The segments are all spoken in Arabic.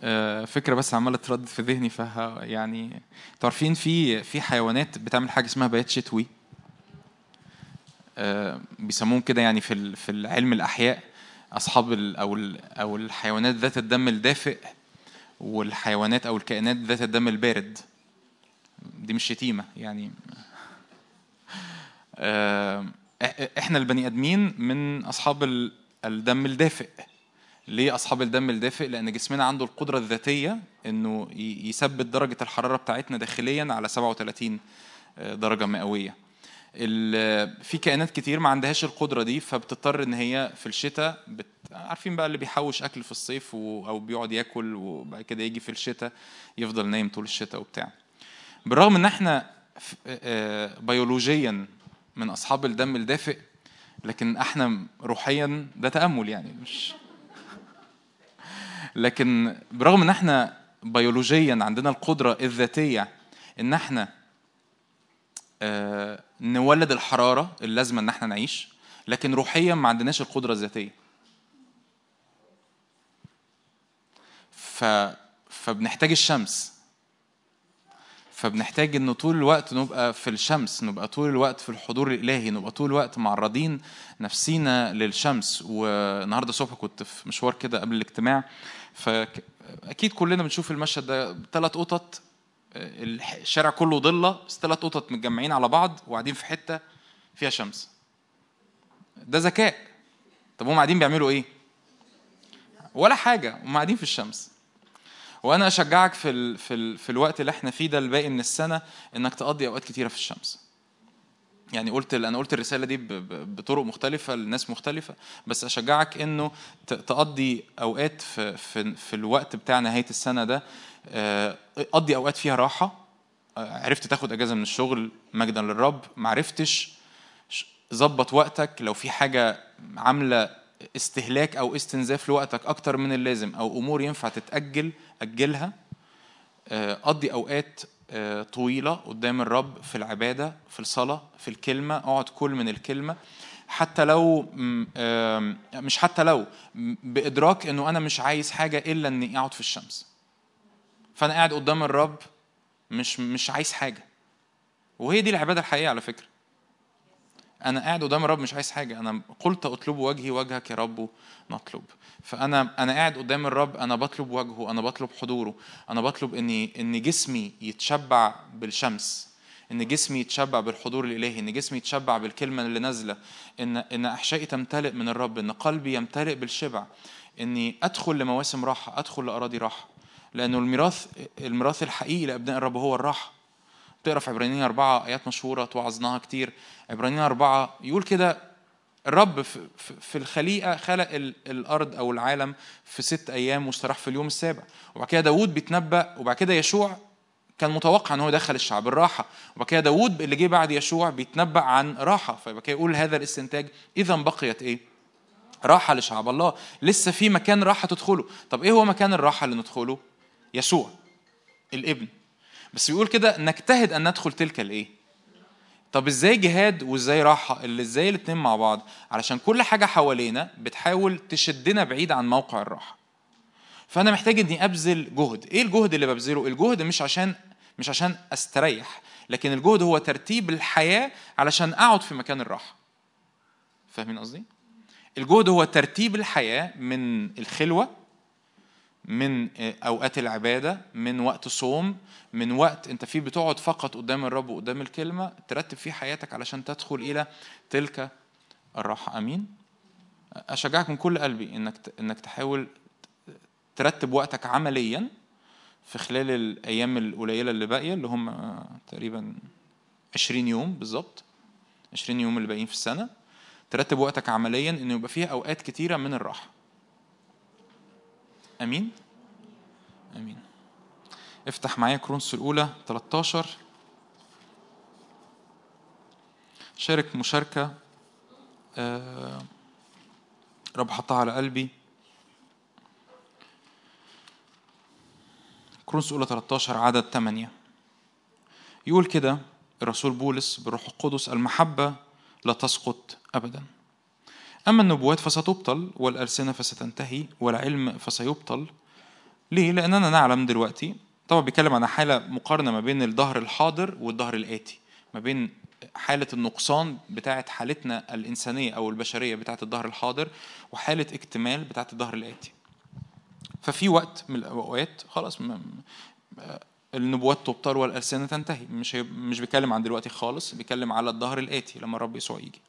آه، فكرة بس عمالة تردد في ذهني فها يعني أنتوا عارفين في في حيوانات بتعمل حاجة اسمها بيات شتوي. آه، بيسموهم كده يعني في في العلم الأحياء أصحاب أو أو الحيوانات ذات الدم الدافئ والحيوانات أو الكائنات ذات الدم البارد. دي مش شتيمة يعني. آه، إحنا البني آدمين من أصحاب ال- الدم الدافئ. ليه أصحاب الدم الدافئ؟ لأن جسمنا عنده القدرة الذاتية إنه يثبت درجة الحرارة بتاعتنا داخليا على 37 درجة مئوية. في كائنات كتير ما عندهاش القدرة دي فبتضطر إن هي في الشتاء بت... عارفين بقى اللي بيحوش أكل في الصيف و... أو بيقعد ياكل وبعد كده يجي في الشتاء يفضل نايم طول الشتاء وبتاع. بالرغم إن إحنا آه، بيولوجيا من أصحاب الدم الدافئ لكن إحنا روحيا ده تأمل يعني مش لكن برغم ان إحنا بيولوجيا عندنا القدرة الذاتية ان إحنا آه، نولد الحرارة اللازمة ان إحنا نعيش لكن روحيا ما عندناش القدرة الذاتية. ف فبنحتاج الشمس. فبنحتاج إن طول الوقت نبقى في الشمس نبقى طول الوقت في الحضور الإلهي نبقى طول الوقت معرضين نفسينا للشمس. والنهارده الصبح كنت في مشوار كده قبل الاجتماع فأكيد كلنا بنشوف المشهد ده ثلاث قطط الشارع كله ضلة بس ثلاث قطط متجمعين على بعض وقاعدين في حتة فيها شمس. ده ذكاء. طب هم قاعدين بيعملوا إيه؟ ولا حاجة هم قاعدين في الشمس. وأنا أشجعك في ال... في ال... في الوقت اللي إحنا فيه ده الباقي من السنة إنك تقضي أوقات كتيرة في الشمس. يعني قلت أنا قلت الرسالة دي. بطرق مختلفة لناس مختلفة بس أشجعك إنه. تقضي أوقات في في في الوقت بتاع نهاية السنة ده آه، قضي أوقات فيها راحة آه، عرفت تاخد أجازة من الشغل مجدا للرب ما عرفتش ظبط وقتك لو في حاجة عاملة استهلاك أو استنزاف لوقتك أكتر من اللازم أو أمور ينفع تتأجل أجلها آه، قضي أوقات آه، طويلة قدام الرب في العبادة في الصلاة في الكلمة. أقعد كل من الكلمة. حتى لو آم، مش حتى لو بإدراك إنه أنا مش عايز حاجة إلا إني أقعد في الشمس. فأنا قاعد قدام الرب مش مش عايز حاجة. وهي دي العبادة الحقيقية على فكرة. أنا قاعد قدام الرب مش عايز حاجة. أنا قلت أطلب وجهي وجهك يا رب نطلب فأنا أنا قاعد قدام الرب أنا بطلب وجهه أنا بطلب حضوره. أنا بطلب إني إن جسمي يتشبع بالشمس إن جسمي يتشبع بالحضور الإلهي إن جسمي يتشبع بالكلمة اللي نازلة إن إن أحشائي تمتلئ من الرب إن قلبي يمتلئ بالشبع إني أدخل لمواسم راحة أدخل لأراضي راحة. لأنه الميراث الميراث الحقيقي لأبناء الرب هو الراحة. تقرأ في عبرانيين أربعة آيات مشهورة توعظناها كتير. عبرانيين أربعة يقول كده الرب في, الخليقة خلق ال- الأرض أو العالم في ست أيام واستراح في اليوم السابع. وبعد كده داوود بيتنبأ وبعد كده يشوع كان متوقع إن هو يدخل الشعب الراحه وبعد كده داوود اللي جه بعد يشوع بيتنبأ عن راحة. فيبقى كده يقول هذا الاستنتاج اذا بقيت إيه؟ راحة لشعب الله. لسه في مكان راحة تدخله. طب إيه هو مكان الراحة اللي ندخله؟ يسوع الإبن. بس بيقول كده نجتهد أن ندخل تلك الإيه؟ طب إزاي جهاد وإزاي راحة؟ اللي إزاي الاتنين مع بعض؟ علشان كل حاجة حوالينا بتحاول تشدنا بعيد عن موقع الراحة. فأنا محتاج إني أبذل جهد. إيه الجهد اللي ببذله؟ الجهد مش عشان مش عشان أستريح لكن الجهد هو ترتيب الحياة علشان أقعد في مكان الراحة. فاهمين قصدي؟ الجهد هو ترتيب الحياة من الخلوة من أوقات العبادة من وقت صوم من وقت أنت فيه بتقعد فقط قدام الرب وقدام الكلمة ترتب فيه حياتك علشان تدخل إلى تلك الراحة. آمين. اشجعك من كل قلبي إنك إنك تحاول ترتب وقتك عمليا في خلال الأيام القليلة اللي باقية اللي هم تقريبا 20 يوم بالظبط 20 يوم اللي باقيين في السنة. ترتب وقتك عمليا إنه يبقى فيها أوقات كتيرة من الراحة. آمين. آمين. افتح معايا كورنثوس الأولى 13 شارك مشاركة آه رب حطها على قلبي. كورنثوس الأولى 13 عدد 8 يقول كده الرسول بولس بالروح القدس المحبة لا تسقط ابدا. أما النبوات فستبطل والألسنة فستنتهي والعلم فسيبطل ليه؟ لأننا نعلم دلوقتي طبعا بيتكلم عن حالة مقارنة ما بين الظهر الحاضر والظهر الآتي ما بين حالة النقصان بتاعة حالتنا الإنسانية أو البشرية بتاعة الظهر الحاضر وحالة اكتمال بتاعة الظهر الآتي. ففي وقت من الأوقات خلاص النبوات تبطل والألسنة تنتهي. مش مش بيتكلم عن دلوقتي خالص بيتكلم على الظهر الآتي لما الرب يسوع يجي.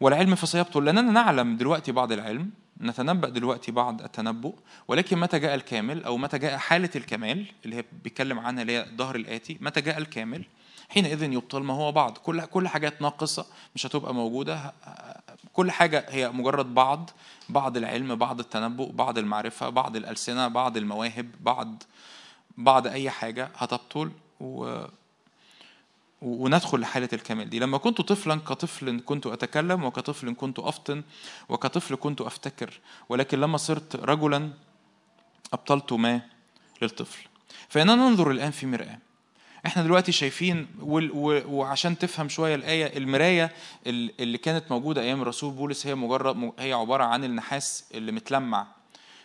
والعلم فسيبطل لأننا نعلم دلوقتي بعض العلم نتنبأ دلوقتي بعض التنبؤ ولكن متى جاء الكامل أو متى جاء حالة الكمال اللي هي بيتكلم عنها اللي هي الظهر الآتي متى جاء الكامل؟ حينئذ يبطل ما هو بعض. كل كل حاجات ناقصة مش هتبقى موجودة. كل حاجة هي مجرد بعض بعض العلم بعض التنبؤ بعض المعرفة بعض الألسنة بعض المواهب بعض بعض أي حاجة هتبطل و وندخل لحالة الكمال دي. لما كنت طفلا كطفل كنت أتكلم وكطفل كنت أفطن وكطفل كنت أفتكر. ولكن لما صرت رجلا أبطلت ما للطفل. فإننا ننظر الآن في مرآة. إحنا دلوقتي شايفين وعشان تفهم شوية الآية المراية اللي كانت موجودة أيام الرسول بولس هي مجرد هي عبارة عن النحاس اللي متلمع.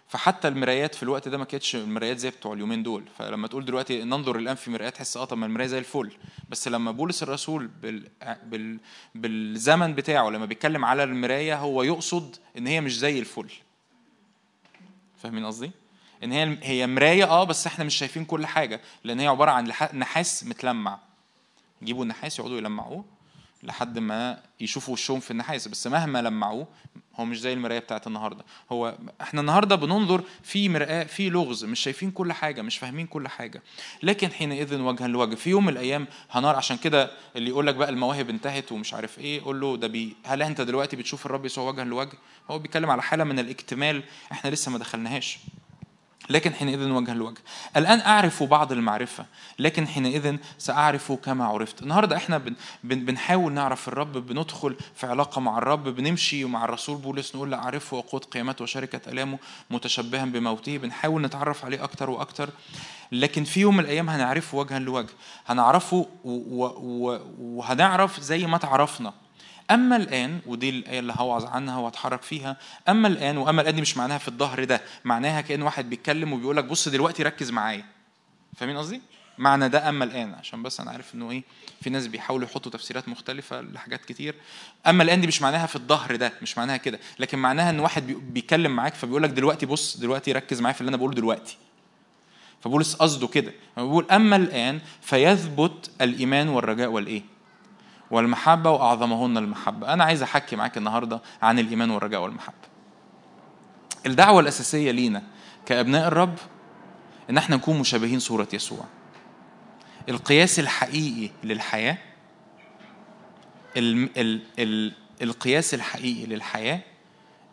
فحتى المرايات في الوقت ده ما كانتش المرايات زي بتوع اليومين دول. فلما تقول دلوقتي ننظر الآن في مرآة تحس آه طب ما المراية زي الفل. بس لما بولس الرسول بال... بال... بالزمن بتاعه لما بيتكلم على المراية هو يقصد إن هي مش زي الفل. فاهمين قصدي؟ إن هي هي مراية آه بس إحنا مش شايفين كل حاجة لأن هي عبارة عن نحاس متلمع. يجيبوا النحاس يقعدوا يلمعوه. لحد ما يشوفوا وشهم في النحاس. بس مهما لمعوه هو مش زي المراية بتاعت النهارده. هو إحنا النهارده بننظر في مرآة في لغز مش شايفين كل حاجة مش فاهمين كل حاجة. لكن حينئذ وجها لوجه. في يوم من الأيام هنار عشان كده اللي يقول لك بقى المواهب انتهت ومش عارف إيه قول له ده بي هل أنت دلوقتي بتشوف الرب يسوع وجها لوجه؟ هو بيتكلم على حالة من الاكتمال. إحنا لسه ما دخلناهاش. لكن حينئذ وجها لوجه الآن أعرف بعض المعرفة لكن حينئذ سأعرف كما عرفت. النهاردة إحنا بنحاول نعرف الرب بندخل في علاقة مع الرب بنمشي مع الرسول بولس نقول له أعرفه وقود قيامته وشركة ألامه متشبها بموته بنحاول نتعرف عليه أكتر وأكتر. لكن في يوم من الأيام هنعرفه وجها لوجه هنعرفه وهنعرف زي ما تعرفنا. أما الآن ودي الآية اللي هوعظ عنها وأتحرك فيها أما الآن وأما الآن دي مش معناها في الظهر ده معناها كأن واحد بيتكلم وبيقول لك بص دلوقتي ركز معايا فاهمين قصدي؟ معنى ده أما الآن عشان بس أنا عارف إنه إيه في ناس بيحاولوا يحطوا تفسيرات مختلفة لحاجات كتير أما الآن دي مش معناها في الظهر ده مش معناها كده لكن معناها إن واحد بيتكلم معاك فبيقول لك دلوقتي بص دلوقتي ركز معايا في اللي أنا بقوله دلوقتي فبولس قصده كده بيقول أما الآن فيثبت الإيمان والرجاء والإيه؟ والمحبة وأعظمهن المحبة. أنا عايز أحكي معاك النهاردة عن الإيمان والرجاء والمحبة. الدعوة الأساسية لينا كأبناء الرب إن إحنا نكون مشابهين صورة يسوع. القياس الحقيقي للحياة ال ال ال القياس الحقيقي للحياة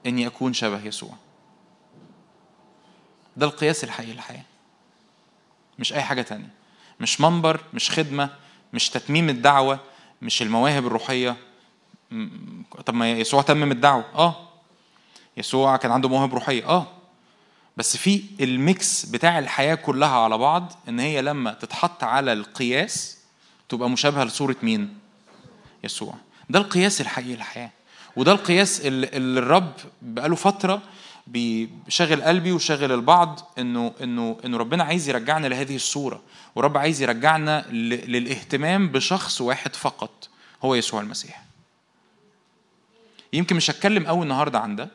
إني أكون شبه يسوع. ده القياس الحقيقي للحياة. مش أي حاجة تانية. مش منبر مش خدمة مش تتميم الدعوة مش المواهب الروحية. طب ما يسوع تمم الدعوة. آه. يسوع كان عنده مواهب روحية. آه. بس في الميكس بتاع الحياة كلها على بعض إن هي لما تتحط على القياس تبقى مشابهة لصورة مين؟ يسوع. ده القياس الحقيقي للحياة. وده القياس اللي الرب بقاله فترة بيشغل قلبي وشغل البعض إنه إنه إنه ربنا عايز يرجعنا لهذه الصورة ورب عايز يرجعنا للاهتمام بشخص واحد فقط هو يسوع المسيح. يمكن مش هتكلم قوي النهارده عن ده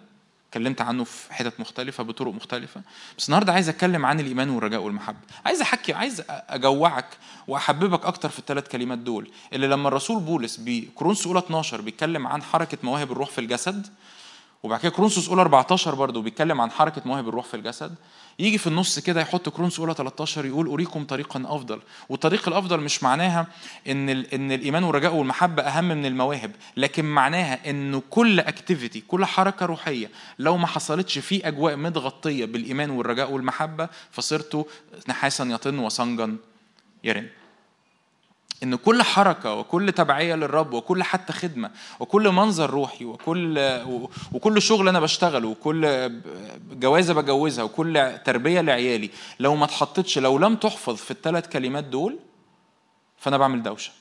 اتكلمت عنه في حتت مختلفة بطرق مختلفة بس النهارده عايز أتكلم عن الإيمان والرجاء والمحبة. عايز أحكي عايز أجوعك وأحببك أكتر في الثلاث كلمات دول اللي لما الرسول بولس بكورنثوس اولى 12 بيتكلم عن حركة مواهب الروح في الجسد وبعد كده كورنثوس اولى 14 برضه بيتكلم عن حركة مواهب الروح في الجسد. يجي في النص كده يحط كورنثوس اولى 13 يقول أريكم طريقا أفضل. والطريق الأفضل مش معناها إن إن الإيمان والرجاء والمحبة أهم من المواهب لكن معناها انه كل اكتيفيتي كل حركة روحية لو ما حصلتش في أجواء متغطية بالإيمان والرجاء والمحبة فصرت نحاسا يطن وصنجا يرن. إن كل حركة وكل تبعية للرب وكل حتى خدمة وكل منظر روحي وكل وكل شغل أنا بشتغله وكل جوازة بجوزها وكل تربية لعيالي لو ما اتحطتش لو لم تحفظ في الثلاث كلمات دول فأنا بعمل دوشة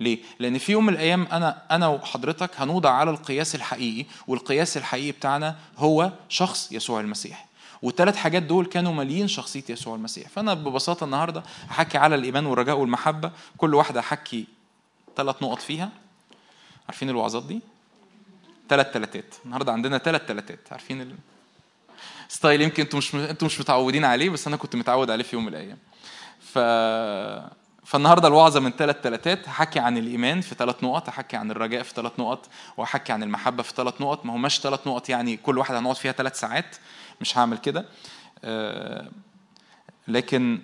ليه؟ لأن في يوم من الأيام أنا أنا وحضرتك هنوضع على القياس الحقيقي والقياس الحقيقي بتاعنا هو شخص يسوع المسيح والثلاث حاجات دول كانوا ماليين شخصية يسوع المسيح. فأنا ببساطة النهارده هحكي على الإيمان والرجاء والمحبة. كل واحدة هحكي ثلاث نقط فيها. عارفين الوعظات دي؟ ثلاث ثلاثات النهارده عندنا ثلاث ثلاثات عارفين ال... ستايل يمكن أنتوا مش أنتوا مش متعودين عليه بس أنا كنت متعود عليه في يوم من الأيام. ف فالنهاردة الوعظة من ثلاث ثلاثات هحكي عن الإيمان في ثلاث نقط هحكي عن الرجاء في ثلاث نقط وهحكي عن المحبة في ثلاث نقط. ما هماش ثلاث نقط يعني كل واحدة هنقعد فيها ثلاث ساعات. مش هعمل كده. آه، لكن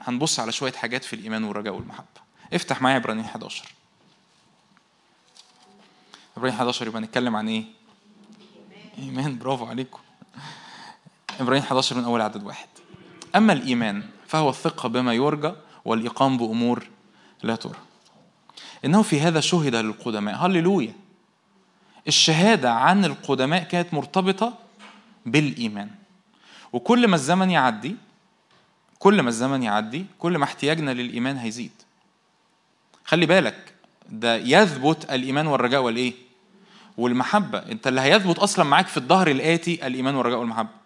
هنبص على شوية حاجات في الإيمان والرجاء والمحبة. افتح معايا عبرانيين 11 عبرانيين 11 يبقى نتكلم عن إيه؟ إيمان. برافو عليكم. عبرانيين 11 من أول عدد واحد. أما الإيمان فهو الثقة بما يرجى والإقام بأمور لا ترى. إنه في هذا شهد للقدماء. هللويا. الشهادة عن القدماء كانت مرتبطة بالإيمان. وكل ما الزمن يعدي كل ما الزمن يعدي كل ما احتياجنا للإيمان هيزيد. خلي بالك ده يثبت الإيمان والرجاء والإيه؟ والمحبة. أنت اللي هيثبت أصلا معاك في الظهر الآتي الإيمان والرجاء والمحبة.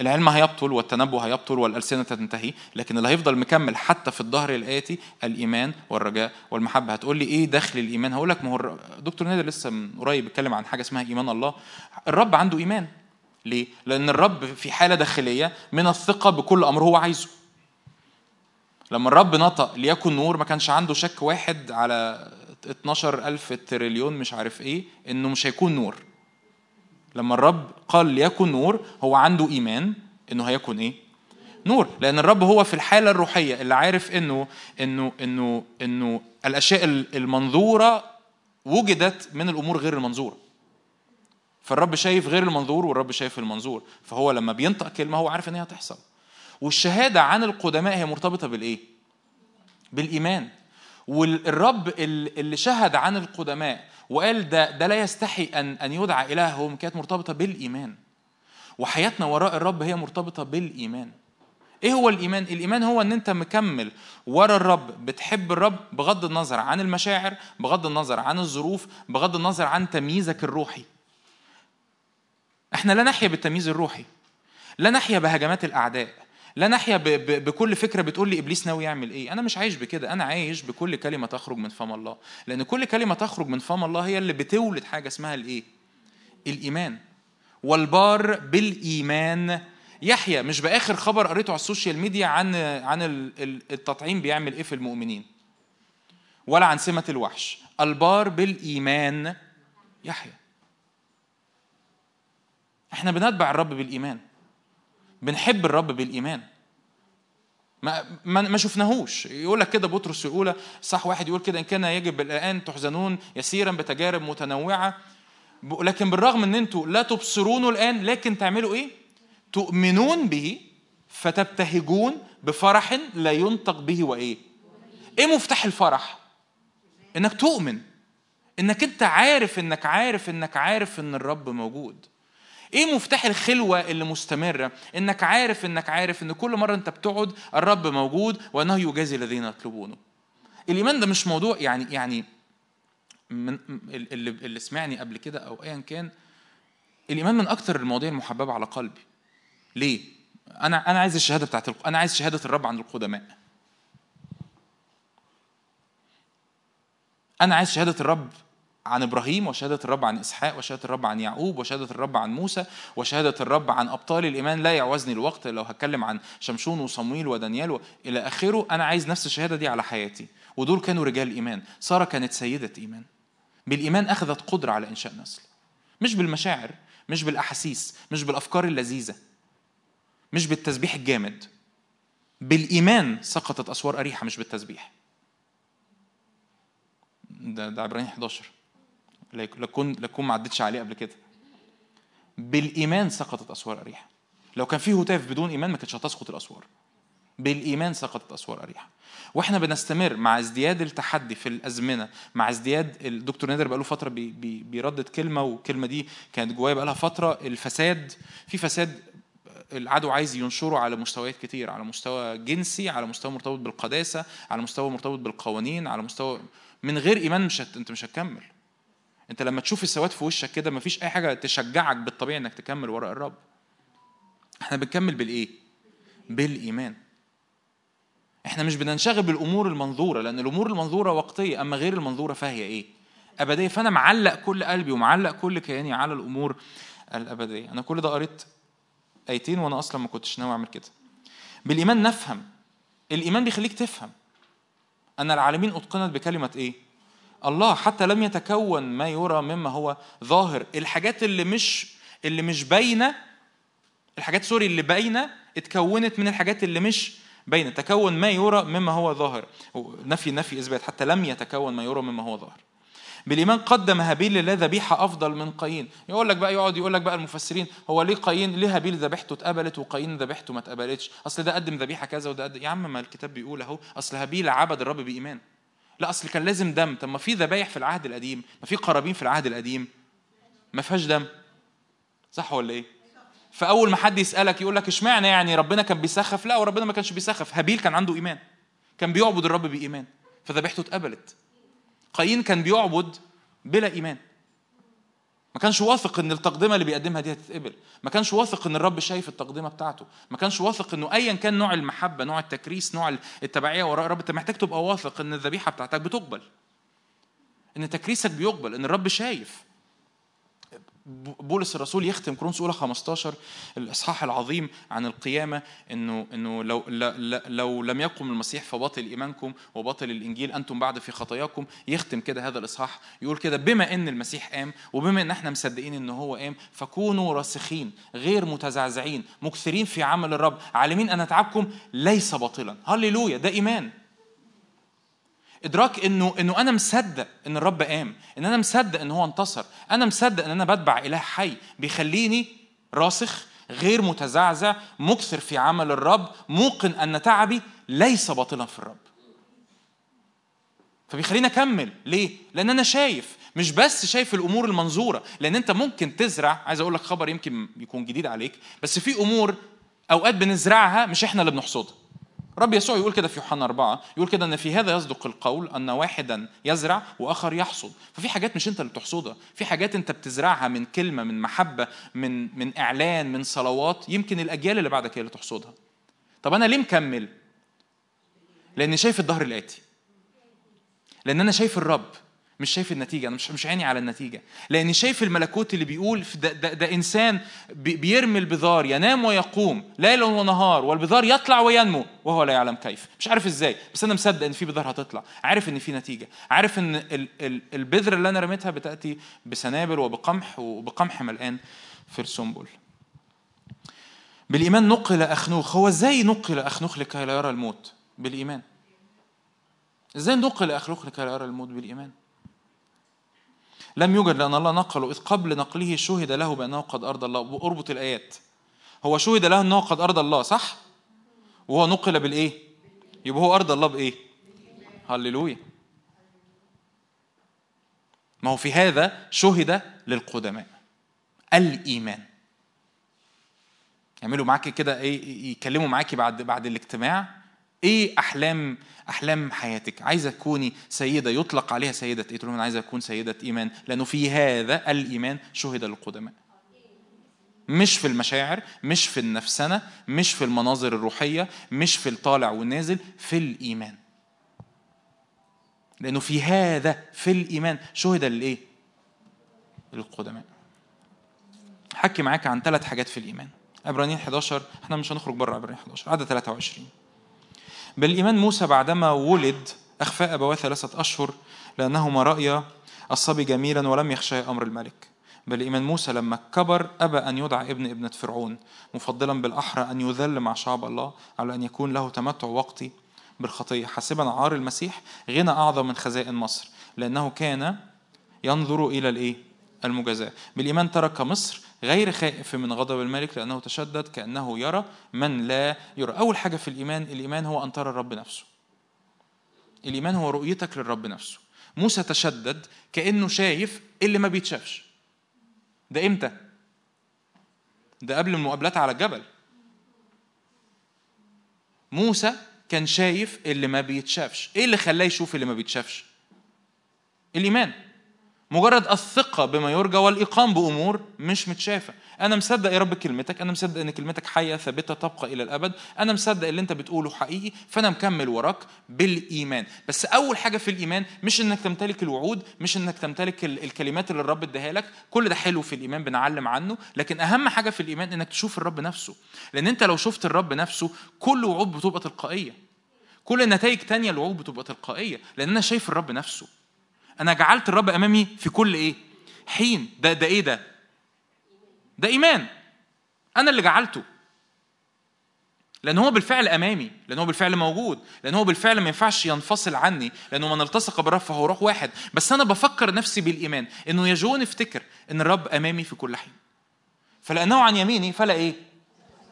العلم هيبطل والتنبؤ هيبطل والألسنة تنتهي لكن اللي هيفضل مكمل حتى في الظهر الآتي الإيمان والرجاء والمحبة. هتقول لي إيه دخل الإيمان؟ هقول لك ما هو دكتور نادر لسه من قريب بيتكلم عن حاجة اسمها إيمان الله. الرب عنده إيمان. ليه؟ لأن الرب في حالة داخلية من الثقة بكل أمر هو عايزه. لما الرب نطق ليكن نور ما كانش عنده شك واحد على 12 ألف تريليون مش عارف إيه إنه مش هيكون نور. لما الرب قال ليكن نور هو عنده إيمان إنه هيكون إيه؟ نور. لأن الرب هو في الحالة الروحية اللي عارف إنه إنه إنه إنه الأشياء المنظورة وجدت من الأمور غير المنظورة. فالرب شايف غير المنظور والرب شايف المنظور. فهو لما بينطق كلمة هو عارف إن هي هتحصل. والشهادة عن القدماء هي مرتبطة بالإيه؟ بالإيمان. والرب اللي شهد عن القدماء وقال ده ده لا يستحي أن أن يدعى الههم كانت مرتبطة بالإيمان. وحياتنا وراء الرب هي مرتبطة بالإيمان. إيه هو الإيمان؟ الإيمان هو إن أنت مكمل ورا الرب. بتحب الرب بغض النظر عن المشاعر بغض النظر عن الظروف بغض النظر عن تمييزك الروحي. إحنا لا نحيا بالتمييز الروحي. لا نحيا بهجمات الأعداء. لا نحيا بكل فكرة بتقول لي إبليس ناوي يعمل إيه. أنا مش عايش بكده. أنا عايش بكل كلمة تخرج من فم الله. لأن كل كلمة تخرج من فم الله هي اللي بتولد حاجة اسمها الإيه؟ الإيمان. والبار بالإيمان. يحيا مش بآخر خبر قريته على ال social media عن عن التطعيم بيعمل إيه في المؤمنين؟ ولا عن سمة الوحش. البار بالإيمان. يحيى. إحنا بنتبع الرب بالإيمان. بنحب الرب بالإيمان. ما ما شفناهوش. يقول لك كده بطرس الاولى صح واحد يقول كده إن كان يجب الآن تحزنون يسيرا بتجارب متنوعة. لكن بالرغم ان إنتوا لا تبصرونه الآن لكن تعملوا إيه؟ تؤمنون به فتبتهجون بفرح لا ينطق به وإيه؟ إيه مفتاح الفرح؟ إنك تؤمن. إنك أنت عارف إنك عارف إنك عارف إن الرب موجود. إيه مفتاح الخلوة اللي مستمرة؟ إنك عارف إنك عارف إن كل مرة أنت بتقعد الرب موجود وانه يجازي الذين يطلبونه. الإيمان ده مش موضوع يعني يعني من اللي, اللي سمعني قبل كده أو ايا كان الإيمان من أكثر المواضيع المحببة على قلبي. ليه؟ أنا أنا عايز الشهادة بتاعت أنا عايز شهادة الرب عند القدماء. أنا عايز شهادة الرب عن إبراهيم وشهادة الرب عن إسحاق وشهادة الرب عن يعقوب وشهادة الرب عن موسى وشهادة الرب عن أبطال الإيمان. لا يعوزني الوقت لو هتكلم عن شمشون وصمويل ودانيال. إلى آخره. أنا عايز نفس الشهادة دي على حياتي. ودول كانوا رجال إيمان. سارة كانت سيدة إيمان. بالإيمان أخذت قدرة على إنشاء نسل. مش بالمشاعر مش بالأحاسيس مش بالأفكار اللذيذة مش بالتسبيح الجامد. بالإيمان سقطت أسوار أريحة مش بالتسبيح. ده ده عبرانيين 11 لكون لكون ما عدتش عليه قبل كده. بالإيمان سقطت أسوار أريحة. لو كان في هتاف بدون إيمان ما كانتش هتسقط الأسوار. بالإيمان سقطت أسوار أريحة. وإحنا بنستمر مع ازدياد التحدي في الأزمنة مع ازدياد الدكتور نادر بقاله فترة بي بي بيردد كلمة والكلمة دي كانت جوايا بقالها فترة. الفساد في فساد العدو عايز ينشره على مستويات كتير على مستوى جنسي على مستوى مرتبط بالقداسة على مستوى مرتبط بالقوانين على مستوى من غير إيمان مش هت... أنت مش هتكمل. انت لما تشوف السواد في وشك كده مفيش أي حاجة تشجعك بالطبيعي إنك تكمل وراء الرب. إحنا بنكمل بالإيه؟ بالإيمان. إحنا مش بننشغل بالأمور المنظورة لأن الأمور المنظورة وقتية أما غير المنظورة فهي إيه؟ أبدية. فأنا معلق كل قلبي ومعلق كل كياني على الأمور الأبدية. أنا كل ده قريت آيتين وأنا أصلا ما كنتش ناوي أعمل كده. بالإيمان نفهم. الإيمان بيخليك تفهم. أن العالمين أتقنت بكلمة إيه؟ الله حتى لم يتكون ما يرى مما هو ظاهر. الحاجات اللي مش اللي مش باينة الحاجات sorry اللي باينة اتكونت من الحاجات اللي مش باينة. تكون ما يرى مما هو ظاهر. نفي نفي إثبات. حتى لم يتكون ما يرى مما هو ظاهر. بالإيمان قدم هابيل لله ذبيحة أفضل من قايين. يقول لك بقى يقعد يقول لك بقى المفسرين هو ليه قايين؟ ليه هابيل ذبيحته اتقبلت وقايين ذبيحته ما اتقبلتش؟ أصل ده قدم ذبيحة كذا وده قدم يا عم ما الكتاب بيقول أهو. أصل هابيل عبد الرب بإيمان. لا أصل كان لازم دم. طب ما في ذبايح في العهد القديم ما في قرابين في العهد القديم. ما فيهاش دم. صح ولا إيه؟ فأول ما حد يسألك يقول لك إشمعنى يعني ربنا كان بيسخف؟ لا وربنا ما كانش بيسخف. هابيل كان عنده إيمان. كان بيعبد الرب بإيمان. فذبيحته اتقبلت. قايين كان بيعبد بلا إيمان. ما كانش واثق إن التقدمة اللي بيقدمها دي هتتقبل. ما كانش واثق إن الرب شايف التقدمة بتاعته. ما كانش واثق إنه ايا كان نوع المحبة نوع التكريس نوع التبعية وراء الرب أنت محتاج تبقى واثق إن الذبيحة بتاعتك بتقبل. إن تكريسك بيقبل إن الرب شايف. بولس الرسول يختم كورنثوس اولى 15 الإصحاح العظيم عن القيامة إنه إنه لو لو لم يقم المسيح فباطل إيمانكم وباطل الإنجيل أنتم بعد في خطاياكم. يختم كده هذا الإصحاح يقول كده بما إن المسيح قام وبما إن إحنا مصدقين ان هو قام فكونوا راسخين غير متزعزعين مكثرين في عمل الرب عالمين أن تعبكم ليس باطلا. هللويا ده إيمان. إدراك انه إنه أنا مصدق إن الرب قام إن أنا مصدق إن هو انتصر أنا مصدق إن أنا بتبع إله حي بيخليني راسخ غير متزعزع مكثر في عمل الرب موقن أن تعبي ليس باطلا في الرب. فبيخليني أكمل. ليه؟ لأن أنا شايف مش بس شايف الأمور المنظورة. لأن أنت ممكن تزرع عايز أقول لك خبر يمكن يكون جديد عليك بس في أمور أوقات بنزرعها مش إحنا اللي بنحصدها. رب يسوع يقول كده في يوحنا أربعة يقول كده أن في هذا يصدق القول أن واحدا يزرع وآخر يحصد. ففي حاجات مش أنت اللي بتحصدها في حاجات أنت بتزرعها من كلمة من محبة من من إعلان من صلوات يمكن الأجيال اللي بعدك هي اللي تحصدها. طب أنا ليه مكمل؟ لأني شايف الظهر الآتي. لأن أنا شايف الرب. مش شايف النتيجة أنا مش مش عيني على النتيجة. لاني شايف الملكوت اللي بيقول ده, ده, ده إنسان بيرمي البذار ينام ويقوم ليل ونهار والبذار يطلع وينمو وهو لا يعلم كيف. مش عارف إزاي بس أنا مصدق إن في بذار هتطلع. عارف إن في نتيجة. عارف إن ال ال البذره اللي أنا رميتها بتأتي بسنابل وبقمح وبقمح ملقان في السنبل بالإيمان نقل أخنوخ. هو إزاي نقل أخنوخ لكي لا يرى الموت؟ بالإيمان. إزاي نقل أخنوخ لكي لا يرى الموت؟ بالإيمان. لم يوجد لأن الله نقله إذ قبل نقله شهد له بأنه قد أرضى الله اربط الآيات هو شهد له أنه قد أرضى الله صح؟ وهو نقل بالإيه؟ يبقى هو أرضى الله بإيه؟ هللويا ما هو في هذا شهد للقدماء الإيمان يعملوا معاكي كده إيه يكلموا معاكي بعد بعد الاجتماع إيه أحلام أحلام حياتك؟ عايزة تكوني سيدة يطلق عليها سيدة إيه؟ تقول أنا عايزة أكون سيدة إيمان لأنه في هذا الإيمان شهد للقدماء. مش في المشاعر مش في النفسنة مش في المناظر الروحية مش في الطالع والنازل في الإيمان. لأنه في هذا في الإيمان شهد للايه للقدماء. حكي معاك عن ثلاث حاجات في الإيمان. عبرانيين 11 إحنا مش هنخرج بره عبرانيين 11 عدد 23 بالإيمان موسى بعدما ولد أخفى أبواه ثلاثة أشهر لأنهما رأيا الصبي جميلا ولم يخشى أمر الملك. بالإيمان موسى لما كبر أبى أن يدعى ابن ابنة فرعون مفضلا بالأحرى أن يذل مع شعب الله على أن يكون له تمتع وقتي بالخطية حاسبا عار المسيح غنى أعظم من خزائن مصر لأنه كان ينظر إلى الإيه؟ المجازاة. بالإيمان ترك مصر غير خائف من غضب الملك لأنه تشدد كأنه يرى من لا يرى. أول حاجة في الإيمان الإيمان هو أن ترى الرب نفسه. الإيمان هو رؤيتك للرب نفسه. موسى تشدد كأنه شايف اللي ما بيتشافش. ده إمتى؟ ده قبل المقابلات على الجبل. موسى كان شايف اللي ما بيتشافش. إيه اللي خلاه يشوف اللي ما بيتشافش؟ الإيمان. مجرد الثقة بما يرجى والإقام بأمور مش متشافة. أنا مصدق يا رب كلمتك أنا مصدق إن كلمتك حية ثابتة تبقى إلى الأبد. أنا مصدق اللي أنت بتقوله حقيقي فأنا مكمل وراك بالإيمان. بس أول حاجة في الإيمان مش إنك تمتلك الوعود مش إنك تمتلك الكلمات اللي الرب اداها لك. كل ده حلو في الإيمان بنعلم عنه. لكن أهم حاجة في الإيمان إنك تشوف الرب نفسه. لأن أنت لو شفت الرب نفسه كل وعود بتبقى تلقائية. كل النتائج تانية الوعود بتبقى تلقائية. لأن أنا شايف الرب نفسه. أنا جعلت الرب أمامي في كل إيه؟ حين. ده ده إيه ده؟ ده إيمان. أنا اللي جعلته. لأن هو بالفعل أمامي لأن هو بالفعل موجود لأن هو بالفعل ما ينفعش ينفصل عني لأنه من التصق بالرب فهو روح واحد. بس أنا بفكر نفسي بالإيمان إنه يا جون افتكر إن الرب أمامي في كل حين. فلأنه عن يميني فلا إيه؟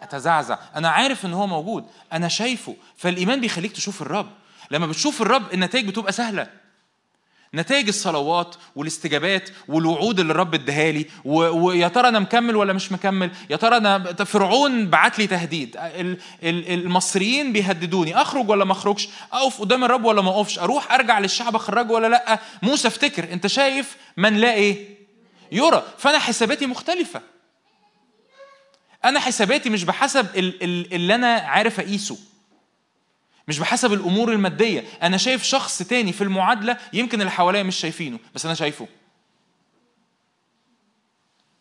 أتزعزع. أنا عارف إن هو موجود. أنا شايفه. فالإيمان بيخليك تشوف الرب. لما بتشوف الرب النتائج بتبقى سهلة. نتائج الصلوات والاستجابات والوعود اللي الرب اداها لي ويا ترى أنا مكمل ولا مش مكمل؟ يا ترى أنا فرعون بعت لي تهديد المصريين بيهددوني أخرج ولا ما أخرجش؟ أقف قدام الرب ولا ما أقفش؟ أروح أرجع للشعب أخرجه ولا لأ؟ موسى افتكر أنت شايف من لا إيه؟ يرى. فأنا حساباتي مختلفة. أنا حساباتي مش بحسب اللي أنا عارف اقيسه مش بحسب الأمور المادية. أنا شايف شخص تاني في المعادلة يمكن اللي حواليا مش شايفينه بس أنا شايفه.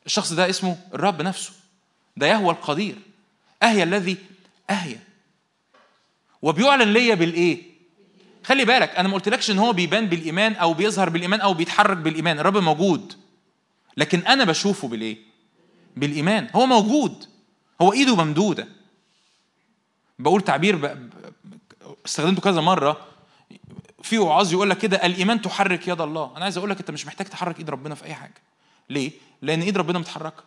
الشخص ده اسمه الرب نفسه. ده يهوى القدير. اهيا الذي اهيا وبيعلن ليا بالإيه؟ خلي بالك أنا ما قلتلكش إن هو بيبان بالإيمان أو بيظهر بالإيمان أو بيتحرك بالإيمان. الرب موجود. لكن أنا بشوفه بالإيه؟ بالإيمان. هو موجود. هو إيده ممدودة. بقول تعبير استخدمته كذا مرة. في وعاظ يقول لك كده الإيمان تحرك يد الله. أنا عايز أقول لك أنت مش محتاج تحرك إيد ربنا في أي حاجة. ليه؟ لأن إيد ربنا متحركة.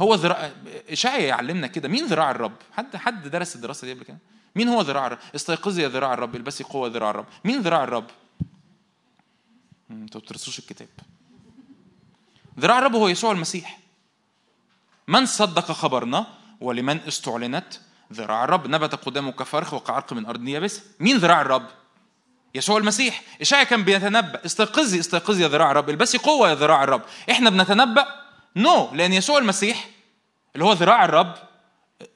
هو ذراع اشعيا يعلمنا كده. مين ذراع الرب؟ حد حد درس الدراسة دي قبل كده؟ مين هو ذراع الرب؟ استيقظي يا ذراع الرب البسي قوة ذراع الرب. مين ذراع الرب؟ أنتوا بتدرسوش الكتاب. ذراع الرب هو يسوع المسيح. من صدق خبرنا ولمن استعلنت ذراع الرب. نبت قدامه كفرخ وكعرق من أرض يابسة مين ذراع الرب؟ يسوع المسيح. إشعيا كان بيتنبأ؟ استيقظي استيقظي يا ذراع الرب. البسي قوة يا ذراع الرب. إحنا بنتنبأ؟ نو no. لأن يسوع المسيح اللي هو ذراع الرب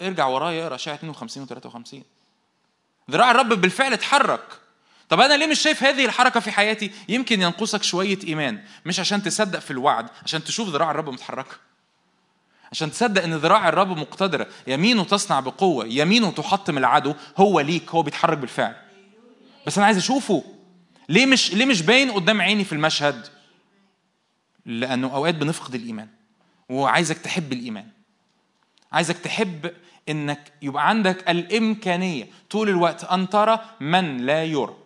ارجع ورايا اقرا اشعيا 52 و 53 ذراع الرب بالفعل اتحرك. طب أنا ليه مش شايف هذه الحركة في حياتي؟ يمكن ينقصك شوية إيمان. مش عشان تصدق في الوعد عشان تشوف ذراع الرب متحركة. عشان تصدق إن ذراع الرب مقتدرة. يمينه تصنع بقوة يمينه تحطم العدو. هو ليك هو بيتحرك بالفعل. بس أنا عايز أشوفه. ليه مش ليه مش باين قدام عيني في المشهد؟ لأنه أوقات بنفقد الإيمان. وعايزك تحب الإيمان. عايزك تحب إنك يبقى عندك الإمكانية طول الوقت. أن ترى من لا يرى.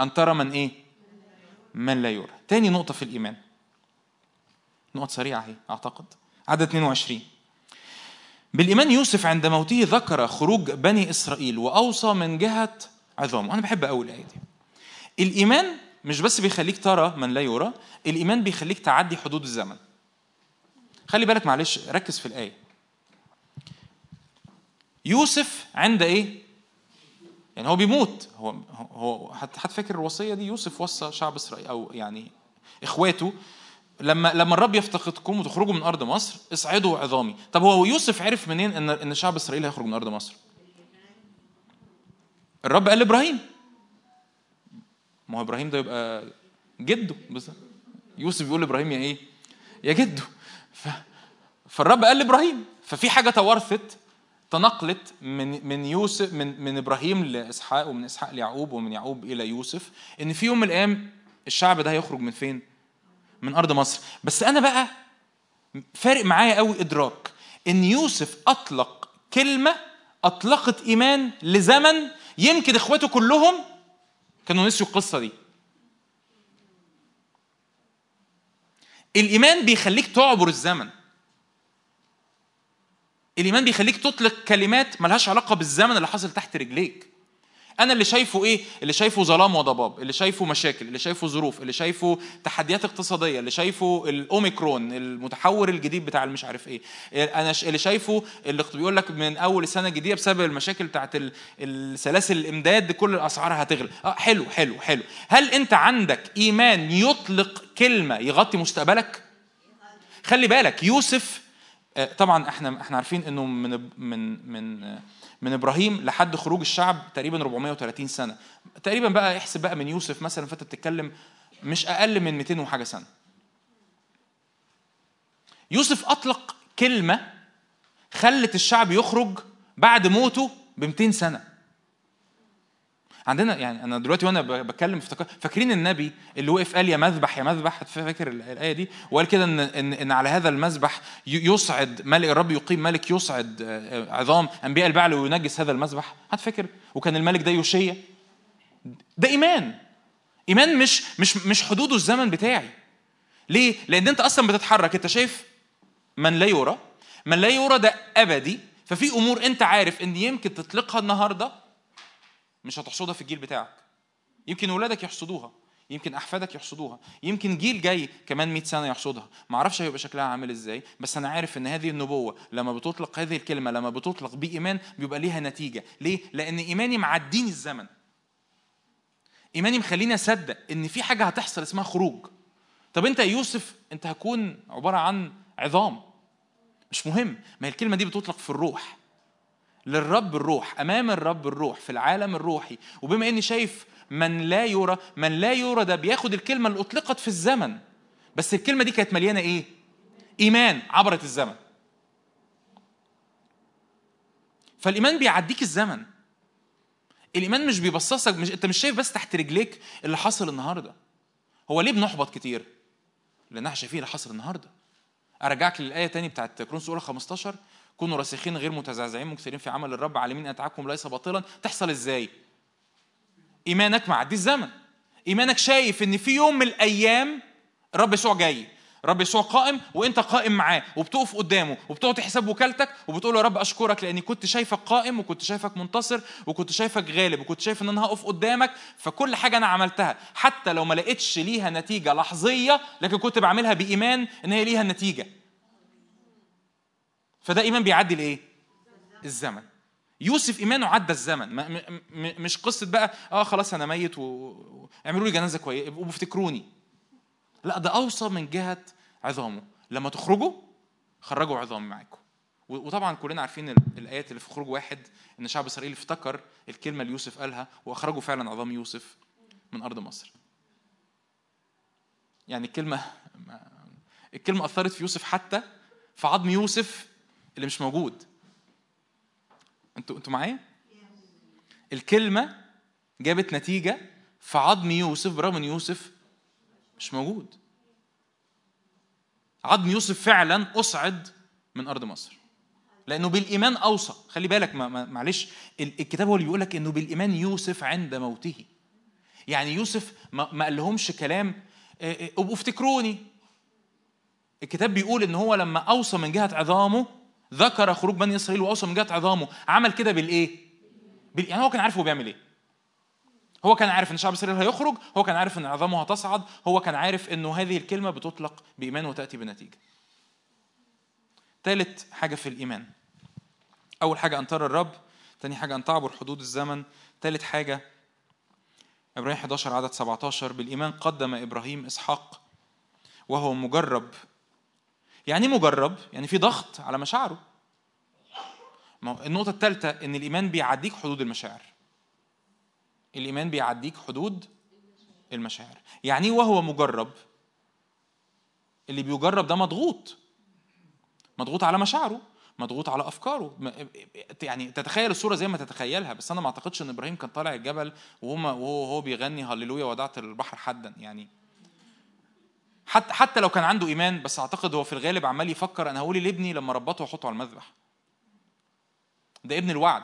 أن ترى من إيه؟ من لا يرى. تاني نقطة في الإيمان. نقط سريعة أهي أعتقد. عدد 22 بالإيمان يوسف عند موته ذكر خروج بني إسرائيل وأوصى من جهة عظامه أنا بحب أوي الآية دي. الإيمان مش بس بيخليك ترى من لا يرى الإيمان بيخليك تعدي حدود الزمن. خلي بالك معلش ركز في الآية. يوسف عند إيه؟ يعني هو بيموت. هو هو هتفكر الوصية دي؟ يوسف وصى شعب إسرائيل أو يعني إخواته لما لما الرب يفتقدكم وتخرجوا من أرض مصر اصعدوا عظامي. طب هو يوسف عرف منين ان إن شعب إسرائيل هيخرج من أرض مصر؟ الرب قال لإبراهيم. ما هو إبراهيم ده يبقى جده بس. يوسف بيقول لإبراهيم يا إيه؟ يا جده. ف... فالرب قال لإبراهيم. ففي حاجة توارثت تنقلت من من يوسف من من إبراهيم لإسحاق ومن إسحاق ليعقوب ومن يعقوب إلى يوسف إن في يوم من الأيام الشعب ده هيخرج من فين؟ من أرض مصر. بس أنا بقى فارق معايا قوي إدراك إن يوسف أطلق كلمة أطلقت إيمان لزمن يمكن إخواته كلهم كانوا نسيوا القصة دي. الإيمان بيخليك تعبر الزمن. الإيمان بيخليك تطلق كلمات ملهاش علاقة بالزمن اللي حصل تحت رجليك. أنا اللي شايفه إيه؟ اللي شايفه ظلام وضباب اللي شايفه مشاكل اللي شايفه ظروف اللي شايفه تحديات اقتصادية اللي شايفه الأوميكرون المتحور الجديد بتاع المش عارف إيه. أنا اللي شايفه اللي بيقول لك من أول السنة الجديدة بسبب المشاكل بتاعت السلاسل الإمداد كل الأسعار هتغلى. آه حلو حلو حلو. هل أنت عندك إيمان يطلق كلمة يغطي مستقبلك؟ خلي بالك يوسف آه، طبعا إحنا إحنا عارفين إنه من من من من إبراهيم لحد خروج الشعب تقريبا 430 سنة. تقريبا بقى احسب بقى من يوسف مثلا فانت بتتكلم مش أقل من 200 وحاجة سنة. يوسف أطلق كلمة خلت الشعب يخرج بعد موته ب 200 سنة. عندنا يعني أنا دلوقتي وأنا بتكلم افتكر فاكرين النبي اللي وقف قال يا مذبح يا مذبح؟ فاكر الآية دي؟ وقال كده ان ان, إن على هذا المذبح يصعد ملك الرب يقيم ملك يصعد آه، عظام أنبياء البعل وينجس هذا المذبح. حد فاكر؟ وكان الملك ده يوشيا ده إيمان. إيمان مش مش مش حدوده الزمن بتاعي. ليه؟ لأن أنت أصلا بتتحرك. أنت شايف من لا يرى؟ من لا يرى ده أبدي. ففي أمور أنت عارف إن يمكن تطلقها النهارده مش هتحصدها في الجيل بتاعك. يمكن ولادك يحصدوها يمكن أحفادك يحصدوها يمكن جيل جاي كمان 100 سنة يحصدها. ما أعرفش هيبقى شكلها عامل إزاي بس أنا عارف إن هذه النبوة لما بتطلق هذه الكلمة لما بتطلق بإيمان بيبقى ليها نتيجة. ليه؟ لأن إيماني معديني الزمن. إيماني مخليني أصدق إن في حاجة هتحصل اسمها خروج. طب أنت يا يوسف أنت هكون عبارة عن عظام. مش مهم. ما هي الكلمة دي بتطلق في الروح. للرب الروح أمام الرب الروح في العالم الروحي. وبما إني شايف من لا يرى من لا يرى ده بياخد الكلمة اللي أطلقت في الزمن. بس الكلمة دي كانت مليانة إيه؟ إيمان عبرت الزمن. فالإيمان بيعديك الزمن. الإيمان مش بيبصصك مش أنت مش شايف بس تحت رجليك اللي حصل النهارده. هو ليه بنحبط كتير؟ لأن إحنا شايفين اللي حصل النهارده. أرجعك للآية تاني بتاعت كرونس اولى 15 كونوا راسخين غير متزعزعين مكثرين في عمل الرب عالمين أن اتعابكم ليس باطلا. تحصل إزاي؟ إيمانك معدي الزمن إيمانك شايف إن في يوم من الأيام الرب يسوع جاي. رب يسوع قائم وأنت قائم معاه وبتقف قدامه وبتقعد تحسب وكالتك وبتقول يا رب أشكرك لأني كنت شايفك قائم وكنت شايفك منتصر وكنت شايفك غالب وكنت شايف إن أنا هقف قدامك. فكل حاجة أنا عملتها حتى لو ما لقيتش ليها نتيجة لحظية لكن كنت بعملها بإيمان إن هي ليها نتيجة. فده إيمان بيعدي الايه الزمن. يوسف إيمانه عدى الزمن. ما مش قصة بقى آه خلاص أنا ميت واعملوا لي جنازة كويسه وافتكروني لا ده أوصى من جهة عظامه. لما تخرجوا خرجوا عظام معاكم. وطبعا كلنا عارفين الآيات اللي في خروج واحد إن شعب إسرائيل افتكر الكلمة اللي يوسف قالها وأخرجوا فعلا عظام يوسف من أرض مصر. يعني الكلمة الكلمة أثرت في يوسف حتى في عظم يوسف اللي مش موجود. أنتوا أنتوا معايا؟ الكلمة جابت نتيجة في عظم يوسف برغم إن يوسف مش موجود. عظم يوسف فعلا أصعد من أرض مصر. لأنه بالإيمان أوصى. خلي بالك معلش الكتاب هو اللي بيقول لك إنه بالإيمان يوسف عند موته. يعني يوسف ما قال لهمش كلام ابقوا افتكروني الكتاب بيقول إن هو لما أوصى من جهة عظامه ذكر خروج بني إسرائيل واوصى من جهة عظامه. عمل كده بالإيه؟ بال... يعني هو كان عارف هو بيعمل إيه. هو كان عارف إن شعب إسرائيل هيخرج هو كان عارف إن عظامه هتصعد هو كان عارف إنه هذه الكلمة بتطلق بإيمان وتأتي بنتيجة. ثالث حاجة في الإيمان. أول حاجة أن ترى الرب ثاني حاجة أن تعبر حدود الزمن. ثالث حاجة إبراهيم 11 عدد 17 بالإيمان قدم إبراهيم إسحاق وهو مجرب يعني مجرب يعني في ضغط على مشاعره. النقطة الثالثة إن الإيمان بيعديك حدود المشاعر. الإيمان بيعديك حدود المشاعر. يعني وهو مجرب؟ اللي بيجرب ده مضغوط. مضغوط على مشاعره مضغوط على أفكاره. يعني تتخيل الصورة زي ما تتخيلها بس أنا ما أعتقدش إن إبراهيم كان طالع الجبل وهو وهو بيغني هللويا ودعت البحر حدا يعني حتى حتى لو كان عنده إيمان بس أعتقد هو في الغالب عمال يفكر أنا هقول لابني لما ربطه واحطه على المذبح. ده ابن الوعد.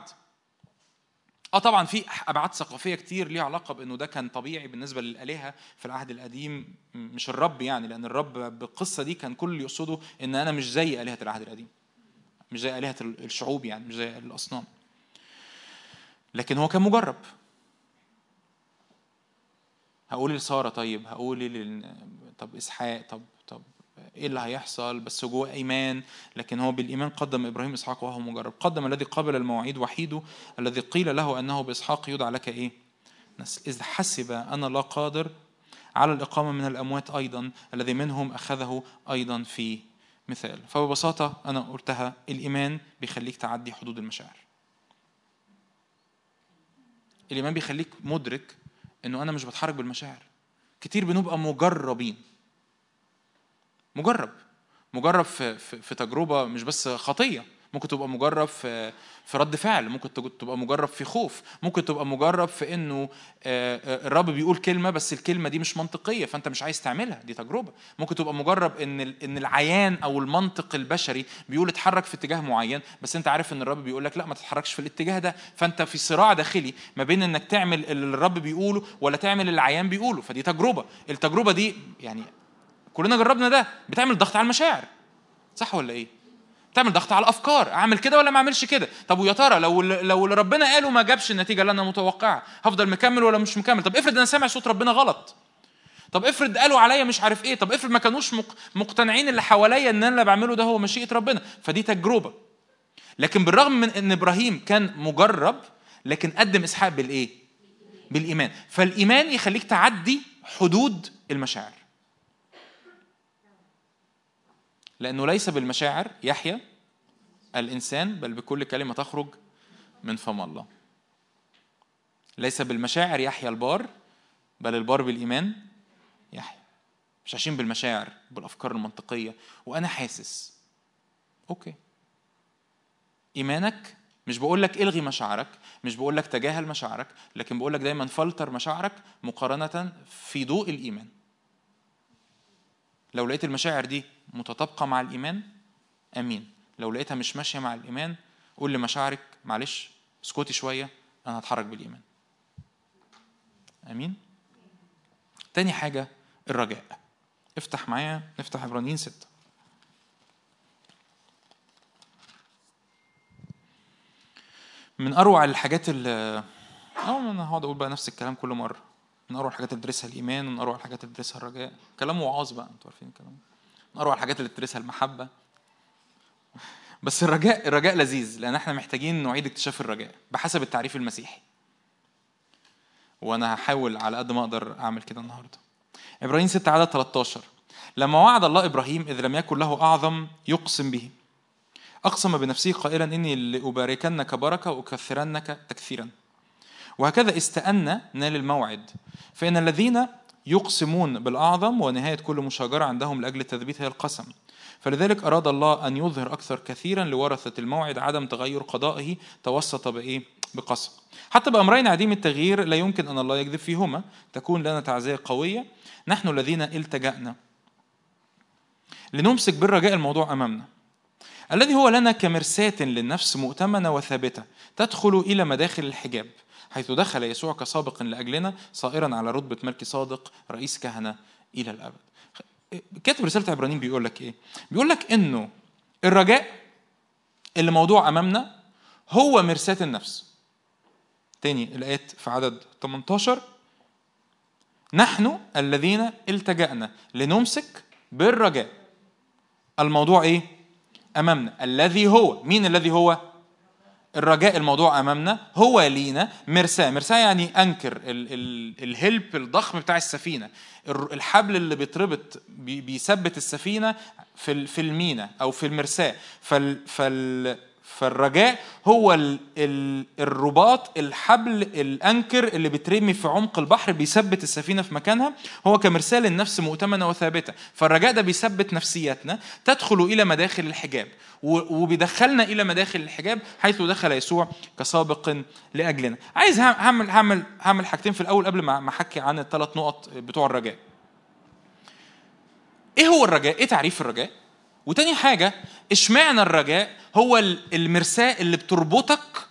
آه طبعا في أبعاد ثقافية كتير ليها علاقة بإنه ده كان طبيعي بالنسبة للآلهة في العهد القديم. مش الرب يعني لأن الرب بالقصة دي كان كل اللي يقصده إن أنا مش زي آلهة العهد القديم. مش زي آلهة الشعوب يعني مش زي الأصنام. لكن هو كان مجرب. هقول لسارة طيب هقول طب إسحاق طب طب إيه اللي هيحصل؟ بس جوه إيمان لكن هو بالإيمان قدم إبراهيم إسحاق وهو مجرب. قدم الذي قبل المواعيد وحيده الذي قيل له أنه بإسحاق يدعى لك إيه؟ نسل إذ حسب أنا لا قادر على الإقامة من الأموات أيضا الذي منهم أخذه أيضا في مثال. فببساطة أنا قلتها الإيمان بيخليك تعدي حدود المشاعر. الإيمان بيخليك مدرك إنه أنا مش بتحرك بالمشاعر. كتير بنبقى مجربين. مجرب. مجرب في, في, في تجربة مش بس خطية. ممكن تبقى مجرب في في رد فعل ممكن تبقى مجرب في خوف ممكن تبقى مجرب في إنه آه، آه، الرب بيقول كلمة بس الكلمة دي مش منطقية فأنت مش عايز تعملها دي تجربة. ممكن تبقى مجرب إن إن العيان أو المنطق البشري بيقول اتحرك في اتجاه معين بس أنت عارف إن الرب بيقول لك لا ما تتحركش في الاتجاه ده. فأنت في صراع داخلي ما بين إنك تعمل اللي الرب بيقوله ولا تعمل اللي العيان بيقوله. فدي تجربة. التجربة دي يعني كلنا جربنا ده بتعمل ضغط على المشاعر. صح ولا إيه؟ تعمل ضغط على الأفكار أعمل كده ولا ما أعملش كده؟ طب ويا ترى لو لو اللي ربنا قاله ما جابش النتيجة اللي أنا متوقعها هفضل مكمل ولا مش مكمل؟ طب افرض أنا سامع صوت ربنا غلط. طب افرض قالوا عليا مش عارف إيه طب افرض ما كانوش مقتنعين اللي حواليا إن أنا اللي بعمله ده هو مشيئة ربنا. فدي تجربة. لكن بالرغم من إن إبراهيم كان مجرب لكن قدم إسحاق بالإيه؟ بالإيمان. فالإيمان يخليك تعدي حدود المشاعر. لأنه ليس بالمشاعر يحيا الإنسان بل بكل كلمة تخرج من فم الله. ليس بالمشاعر يحيا البار بل البار بالإيمان يحيا مش عايشين بالمشاعر بالأفكار المنطقية. وأنا حاسس. أوكي. إيمانك مش بقول لك إلغي مشاعرك مش بقول لك تجاهل مشاعرك لكن بقول لك دايما فلتر مشاعرك مقارنة في ضوء الإيمان. لو لقيت المشاعر دي متطابقة مع الإيمان أمين. لو لقيتها مش ماشية مع الإيمان قول لمشاعرك معلش اسكتي شوية أنا هتحرك بالإيمان. أمين. تاني حاجة الرجاء. افتح معايا نفتح عبرانيين ستة. من أروع الحاجات اللي أه أنا هقعد أقول بقى نفس الكلام كل مرة. من أروع الحاجات اللي بتدرسها الإيمان ومن أروع الحاجات اللي بتدرسها الرجاء. كلام وعاظ بقى أنتوا عارفين الكلام من أروع الحاجات اللي بتدرسها المحبة. بس الرجاء الرجاء لذيذ لأن إحنا محتاجين نعيد اكتشاف الرجاء بحسب التعريف المسيحي. وأنا هحاول على قد ما أقدر أعمل كده النهاردة. إبراهيم 6 عدد 13 لما وعد الله إبراهيم إذ لم يكن له أعظم يقسم به. أقسم بنفسه قائلا إني لأباركنك بركة وأكثرنك تكثيرا وهكذا استأن نال الموعد. فإن الذين يقسمون بالأعظم ونهاية كل مشاجرة عندهم لأجل التثبيت هي القسم. فلذلك أراد الله أن يظهر أكثر كثيرا لورثة الموعد عدم تغير قضائه توسط بإيه؟ بقسم. حتى بأمرين عديم التغيير لا يمكن أن الله يكذب فيهما. تكون لنا تعزية قوية. نحن الذين التجأنا. لنمسك بالرجاء الموضوع أمامنا. الذي هو لنا كمرساة للنفس مؤتمنة وثابتة تدخل إلى مداخل الحجاب. حيث دخل يسوع كسابق لأجلنا صائرا على رتبة ملك صادق رئيس كهنة إلى الأبد كاتب رسالة عبرانيين بيقول لك إيه؟ بيقول لك إنه الرجاء اللي موضوع أمامنا هو مرساة النفس تاني الآيات في عدد 18 نحن الذين التجأنا لنمسك بالرجاء الموضوع إيه؟ أمامنا الذي هو مين الذي هو؟ الرجاء الموضوع أمامنا هو لينا. مرساه مرساه يعني أنكر. ال ال الهلب الضخم بتاع السفينة. الحبل اللي بيتربط بيثبت السفينة في في المينا أو في المرساه فال فال فالرجاء هو الرباط الحبل الأنكر اللي بترمي في عمق البحر بيثبت السفينة في مكانها. هو كمرسال النفس مؤتمنة وثابتة. فالرجاء ده بيثبت نفسياتنا. تدخل إلى مداخل الحجاب. وبيدخلنا إلى مداخل الحجاب حيث دخل يسوع كسابق لأجلنا. عايز هعمل هعمل هعمل حاجتين في الأول قبل ما أحكي عن الثلاث نقط بتوع الرجاء. إيه هو الرجاء؟ إيه تعريف الرجاء؟ وتاني حاجة اشمعنى الرجاء هو المرساة اللي بتربطك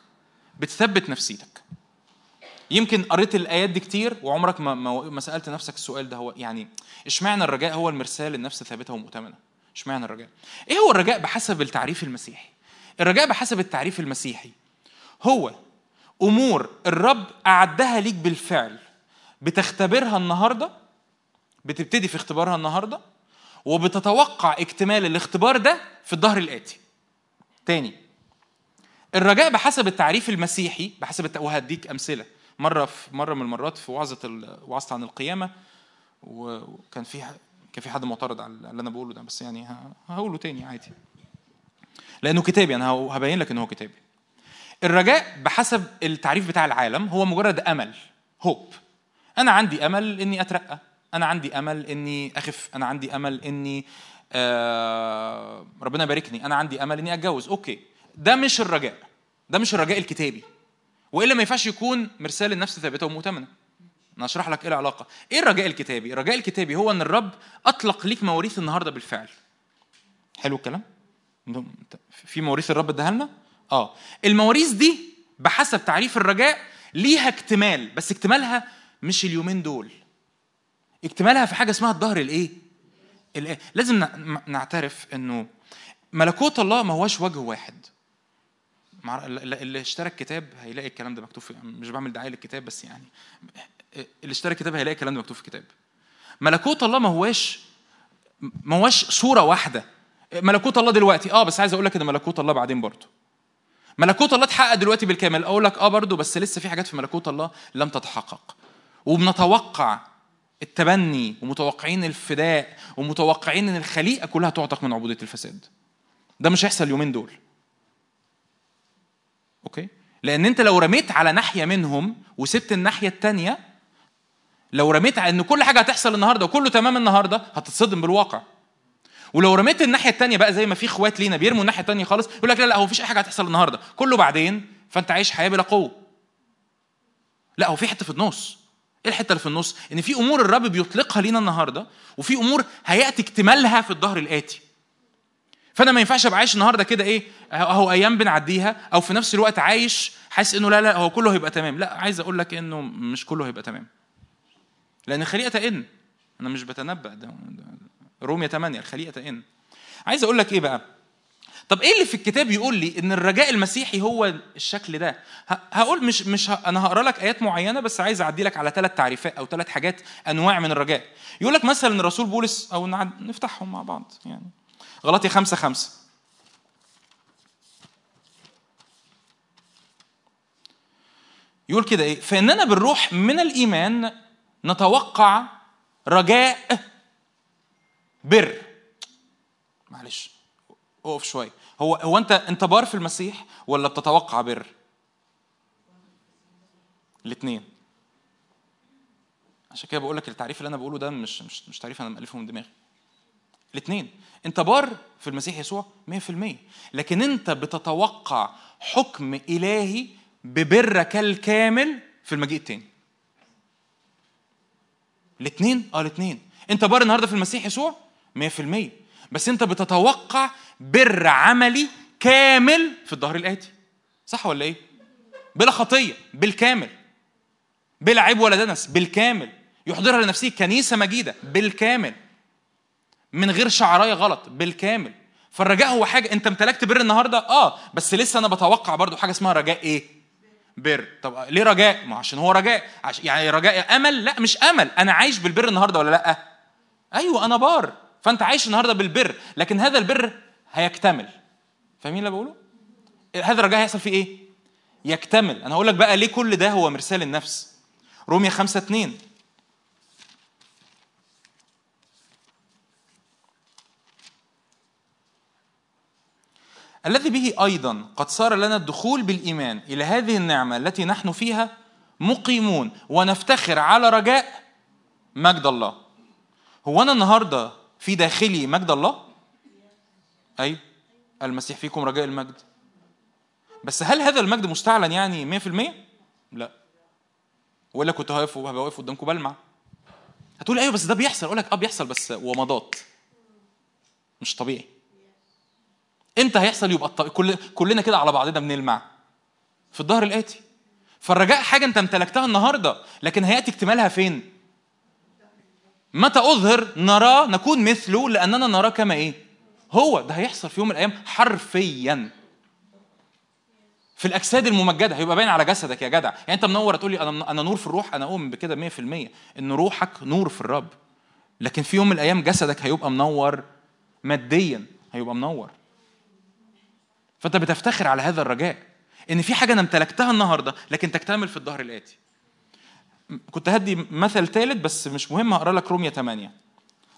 بتثبت نفسيتك؟ يمكن قريت الآيات دي كتير وعمرك ما, ما سألت نفسك السؤال ده هو يعني اشمعنى الرجاء هو المرساة للنفس ثابتة ومؤتمنة؟ اشمعنى الرجاء؟ إيه هو الرجاء بحسب التعريف المسيحي؟ الرجاء بحسب التعريف المسيحي هو أمور الرب أعدها ليك بالفعل بتختبرها النهارده بتبتدي في اختبارها النهارده وبتتوقع اكتمال الاختبار ده في الظهر الآتي. تاني الرجاء بحسب التعريف المسيحي بحسب الت... وهديك أمثلة. مرة في مرة من المرات في وعظة ال... وعظت عن القيامة وكان فيها كان في حد معترض على اللي أنا بقوله ده بس يعني هقوله تاني عادي. لأنه كتابي أنا هو- هبين لك إن هو كتابي الرجاء بحسب التعريف بتاع العالم هو مجرد أمل hope أنا عندي أمل إني أترقى. أنا عندي أمل إني أخف أنا عندي أمل إني آه ربنا يباركني أنا عندي أمل إني أتجوز. okay. ده مش الرجاء. ده مش الرجاء الكتابي. وإلا ما ينفعش يكون مرساة النفس ثابتة ومؤتمنة. أنا هشرح لك إيه العلاقة. إيه الرجاء الكتابي؟ الرجاء الكتابي هو إن الرب أطلق ليك مواريث النهارده بالفعل. حلو الكلام؟ في مواريث الرب اداها لنا؟ آه. المواريث دي بحسب تعريف الرجاء ليها اكتمال بس اكتمالها مش اليومين دول. اكتمالها في حاجة اسمها الظهر الايه؟ الآ- لازم نع- نعترف انه ملكوت الله ما هوش وجه واحد. اللي اشترى الكتاب هيلاقي الكلام ده مكتوب في مش بعمل دعاية للكتاب بس يعني. اللي اشترى الكتاب هيلاقي الكلام ده مكتوب في الكتاب. ملكوت الله ما هوش ما هوش صورة واحدة. ملكوت الله دلوقتي آه بس عايز أقول لك إن ملكوت الله بعدين برضه. ملكوت الله اتحقق دلوقتي بالكامل. أقول لك آه برضه بس لسه في حاجات في ملكوت الله لم تتحقق. وبنتوقع التبني ومتوقعين الفداء ومتوقعين إن الخليقة كلها تعتق من عبودية الفساد. ده مش هيحصل اليومين دول. أوكي؟ لأن أنت لو رميت على ناحية منهم وسبت الناحية التانية لو رميت على إن كل حاجة هتحصل النهارده وكله تمام النهارده هتتصدم بالواقع. ولو رميت الناحية التانية بقى زي ما في إخوات لينا بيرموا الناحية التانية خالص يقول لك لا لا هو مفيش أي حاجة هتحصل النهارده. كله بعدين فأنت عايش حياة بلا قوة. لا هو في حتة في النص. إيه الحتة اللي في النص؟ إن في أمور الرب بيطلقها لينا النهارده وفي أمور هيأتي اكتمالها في الظهر الآتي. فأنا ما ينفعش أبقى عايش النهارده كده إيه أهو أيام بنعديها أو في نفس الوقت عايش حاسس إنه لا لا هو كله هيبقى تمام. لا عايز أقول لك إنه مش كله هيبقى تمام. لأن الخليقه تئن أنا مش بتنبأ ده, رومية 8 الخليقه تئن عايز أقول لك إيه بقى؟ طب إيه اللي في الكتاب يقول لي إن الرجاء المسيحي هو الشكل ده؟ هقول مش مش. أنا هقرأ لك آيات معينة بس عايز أعدي لك على ثلاث تعريفات أو ثلاث حاجات أنواع من الرجاء. يقول لك مثلا الرسول بولس أو. نفتحهم مع بعض يعني. غلطي خمسة خمسة. يقول كده إيه؟ فإننا بالروح من الإيمان نتوقع رجاء بر. معلش أقف شوية. هو هو أنت أنت بار في المسيح ولا بتتوقع بر؟ الاثنين. عشان كده بقول لك التعريف اللي أنا بقوله ده مش مش مش تعريف أنا مألفه من دماغي. الاثنين. أنت بار في المسيح يسوع 100% لكن أنت بتتوقع حكم إلهي ببرك الكامل في المجيء التاني. الاثنين؟ آه الاثنين. أنت بار النهارده في المسيح يسوع؟ 100% بس أنت بتتوقع بر عملي كامل في الظهر الآتي. صح ولا إيه؟ بلا خطية بالكامل. بلا عيب ولا دنس بالكامل. يحضرها لنفسه كنيسة مجيدة بالكامل. من غير شعراية غلط بالكامل. فالرجاء هو حاجة أنت امتلكت بر النهارده؟ آه بس لسه أنا بتوقع برضو حاجة اسمها رجاء إيه؟ بر. طب ليه رجاء؟ ما عشان هو رجاء. عش... يعني رجاء أمل؟ لا مش أمل. أنا عايش بالبر النهارده ولا لأ؟ أيوه أنا بار. فأنت عايش النهارده بالبر. لكن هذا البر هيكتمل. فاهمين اللي بقوله؟ هذا الرجاء هيحصل فيه إيه؟ يكتمل. أنا هقول لك بقى ليه كل ده هو مرسال النفس. رومية خمسة اتنين. الذي به أيضا قد صار لنا الدخول بالإيمان إلى هذه النعمة التي نحن فيها مقيمون ونفتخر على رجاء مجد الله. هو أنا النهارده في داخلي مجد الله؟ أيوه المسيح فيكم رجاء المجد. بس هل هذا المجد مستعلن يعني 100% لا. ولا كنت هقف وهبقى واقف قدامكم بلمع. هتقول أيوه بس ده بيحصل. أقول لك آه بيحصل بس ومضات مش طبيعي. إمتى هيحصل؟ يبقى الطبيعي كل كلنا كده على بعضنا بنلمع. في الظهر الآتي. فالرجاء حاجة أنت امتلكتها النهارده لكن هيأتي اكتمالها فين؟ متى أظهر نراه نكون مثله لأننا نراه كما إيه؟ هو ده هيحصل في يوم من الأيام حرفيا. في الأجساد الممجدة هيبقى باين على جسدك يا جدع. يعني أنت منور تقول لي أنا أنا نور في الروح أنا أؤمن بكده 100% إن روحك نور في الرب. لكن في يوم من الأيام جسدك هيبقى منور ماديا هيبقى منور. فأنت بتفتخر على هذا الرجاء. إن في حاجة أنا امتلكتها النهارده لكن تكتمل في الظهر الآتي. كنت هدي مثل ثالث بس مش مهم هقرأ لك رومية 8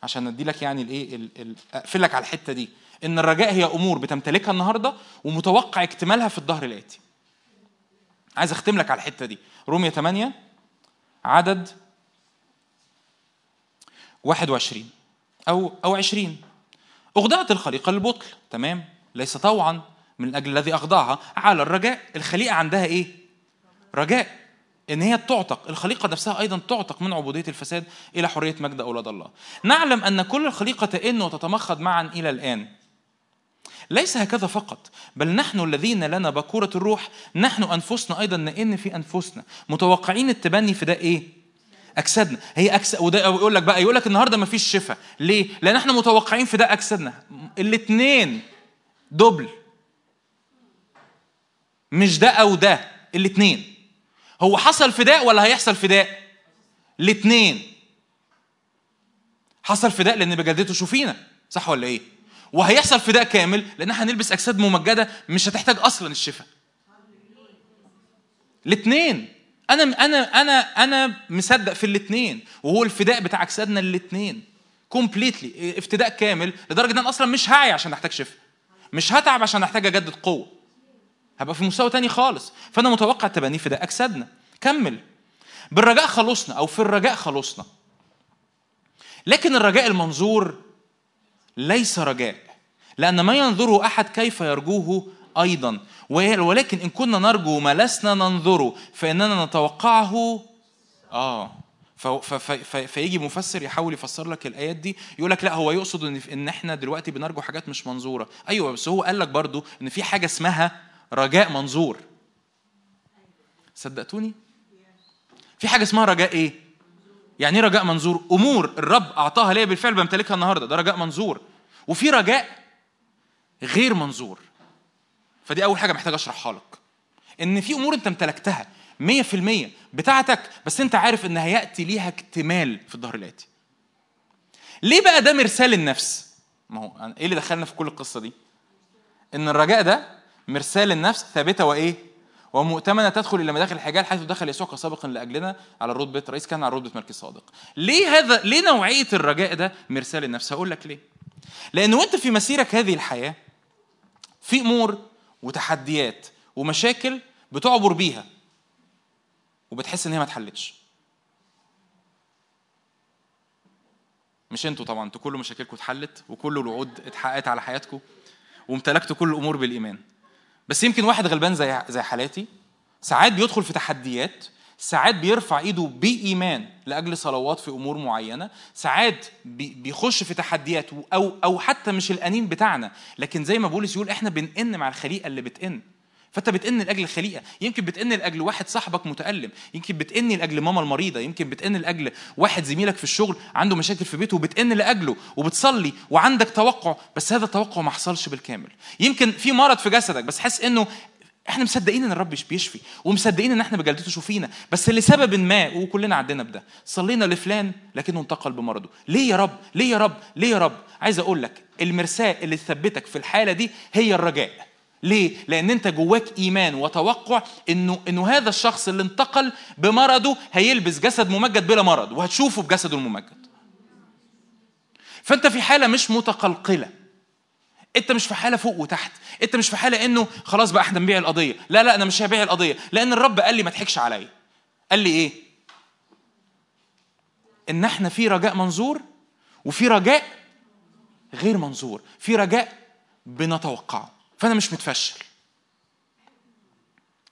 عشان ادي لك يعني الايه ال- ال- اقفل لك على الحتة دي. إن الرجاء هي أمور بتمتلكها النهارده ومتوقع اكتمالها في الظهر الآتي. عايز أختم لك على الحتة دي. رومية 8 عدد 21 أو أو 20 أخضعت الخليقة للبطل تمام؟ ليس طوعا من أجل الذي أخضعها. على الرجاء الخليقة عندها إيه؟ رجاء. إن هي تعتق الخليقة نفسها أيضا تعتق من عبودية الفساد إلى حرية مجد أولاد الله. نعلم أن كل الخليقة تئن وتتمخض معا إلى الآن. ليس هكذا فقط بل نحن الذين لنا بكورة الروح نحن أنفسنا أيضا نئن في أنفسنا. متوقعين التبني في ده إيه؟ أجسادنا. هي أكس وده يقول لك بقى يقول لك النهارده مفيش شفاء. ليه؟ لأن إحنا متوقعين في ده أجسادنا. الاثنين دبل مش ده أو ده الاثنين هو حصل فداء ولا هيحصل فداء؟ الاثنين حصل فداء لأن بجدته شوفينا صح ولا إيه؟ وهيحصل فداء كامل لأن إحنا هنلبس أجساد ممجدة مش هتحتاج أصلا الشفاء. الاثنين أنا أنا أنا أنا مصدق في الاثنين وهو الفداء بتاع أجسادنا الاثنين كومبليتلي افتداء كامل لدرجة إن أنا أصلا مش هعي عشان أحتاج شفاء. مش هتعب عشان أحتاج أجدد قوة. هبقى في مستوى تاني خالص. فأنا متوقع تبني فداء اجسادنا كمل. بالرجاء خلصنا أو في الرجاء خلصنا. لكن الرجاء المنظور ليس رجاء. لأن ما ينظره أحد كيف يرجوه أيضا. ولكن إن كنا نرجو ما لسنا ننظره فإننا نتوقعه. آه. فيجي مفسر يحاول يفسر لك الآيات دي. يقول لك لا هو يقصد ان إن إحنا دلوقتي بنرجو حاجات مش منظورة. أيوه بس هو قال لك برضو إن في حاجة اسمها رجاء منظور. صدقتوني؟ في حاجة اسمها رجاء إيه؟ يعني إيه رجاء منظور؟ أمور الرب أعطاها ليا بالفعل بمتلكها النهارده. ده رجاء منظور. وفي رجاء غير منظور. فدي أول حاجة محتاج أشرحها لك. إن في أمور أنت امتلكتها 100% بتاعتك بس أنت عارف إن هيأتي ليها اكتمال في الظهر الآتي. ليه بقى ده مرسال النفس؟ ما هو أنا- إيه اللي دخلنا في كل القصة دي؟ إن الرجاء ده مرسال النفس ثابتة وإيه؟ ومؤتمنة تدخل إلى مداخل الحجال حيث دخل يسوع كسابق لأجلنا على رتبه رئيس كان على رتبه ملك صادق ليه هذا؟ ليه نوعية الرجاء ده مرسال النفس؟ هقول لك ليه. لأن وأنت في مسيرك هذه الحياة في أمور وتحديات ومشاكل بتعبر بيها وبتحس إن هي ما اتحلتش. مش أنتوا طبعا أنتوا كل مشاكلكم اتحلت وكل الوعود اتحققت على حياتكم وامتلكتوا كل الأمور بالإيمان. بس يمكن واحد غلبان زي زي حالاتي. ساعات بيدخل في تحديات ساعات بيرفع ايده بإيمان لأجل صلوات في أمور معينة ساعات بي- بيخش في تحديات أو أو حتى مش الأنين بتاعنا. لكن زي ما بولس يقول إحنا بنئن مع الخليقة اللي بتئن فانت بتئن لاجل الخليقه يمكن بتئن لاجل واحد صاحبك متألم. يمكن بتئن لاجل ماما المريضة. يمكن بتئن لاجل واحد زميلك في الشغل عنده مشاكل في بيته وبتئن لأجله وبتصلي وعندك توقع بس هذا التوقع ما حصلش بالكامل. يمكن في مرض في جسدك بس حاسس إنه إحنا مصدقين إن الرب بيشفي ومصدقين إن إحنا بجلدته شوفينا بس لسبب ما وكلنا عدينا بده. صلينا لفلان لكنه انتقل بمرضه. ليه يا رب؟ ليه يا رب؟ ليه يا رب؟ عايز أقول لك المرساه اللي تثبتك في الحالة دي هي الرجاء. ليه؟ لأن أنت جواك إيمان وتوقع إنه إنه هذا الشخص اللي انتقل بمرضه هيلبس جسد ممجد بلا مرض وهتشوفه بجسده الممجد. فأنت في حالة مش متقلقلة. أنت مش في حالة فوق وتحت. أنت مش في حالة إنه خلاص بقى إحنا نبيع القضية. لا لا أنا مش هبيع القضية. لأن الرب قال لي ما تضحكش عليا. قال لي إيه؟ إن إحنا في رجاء منظور وفي رجاء غير منظور. في رجاء بنتوقعه فأنا مش متفشل.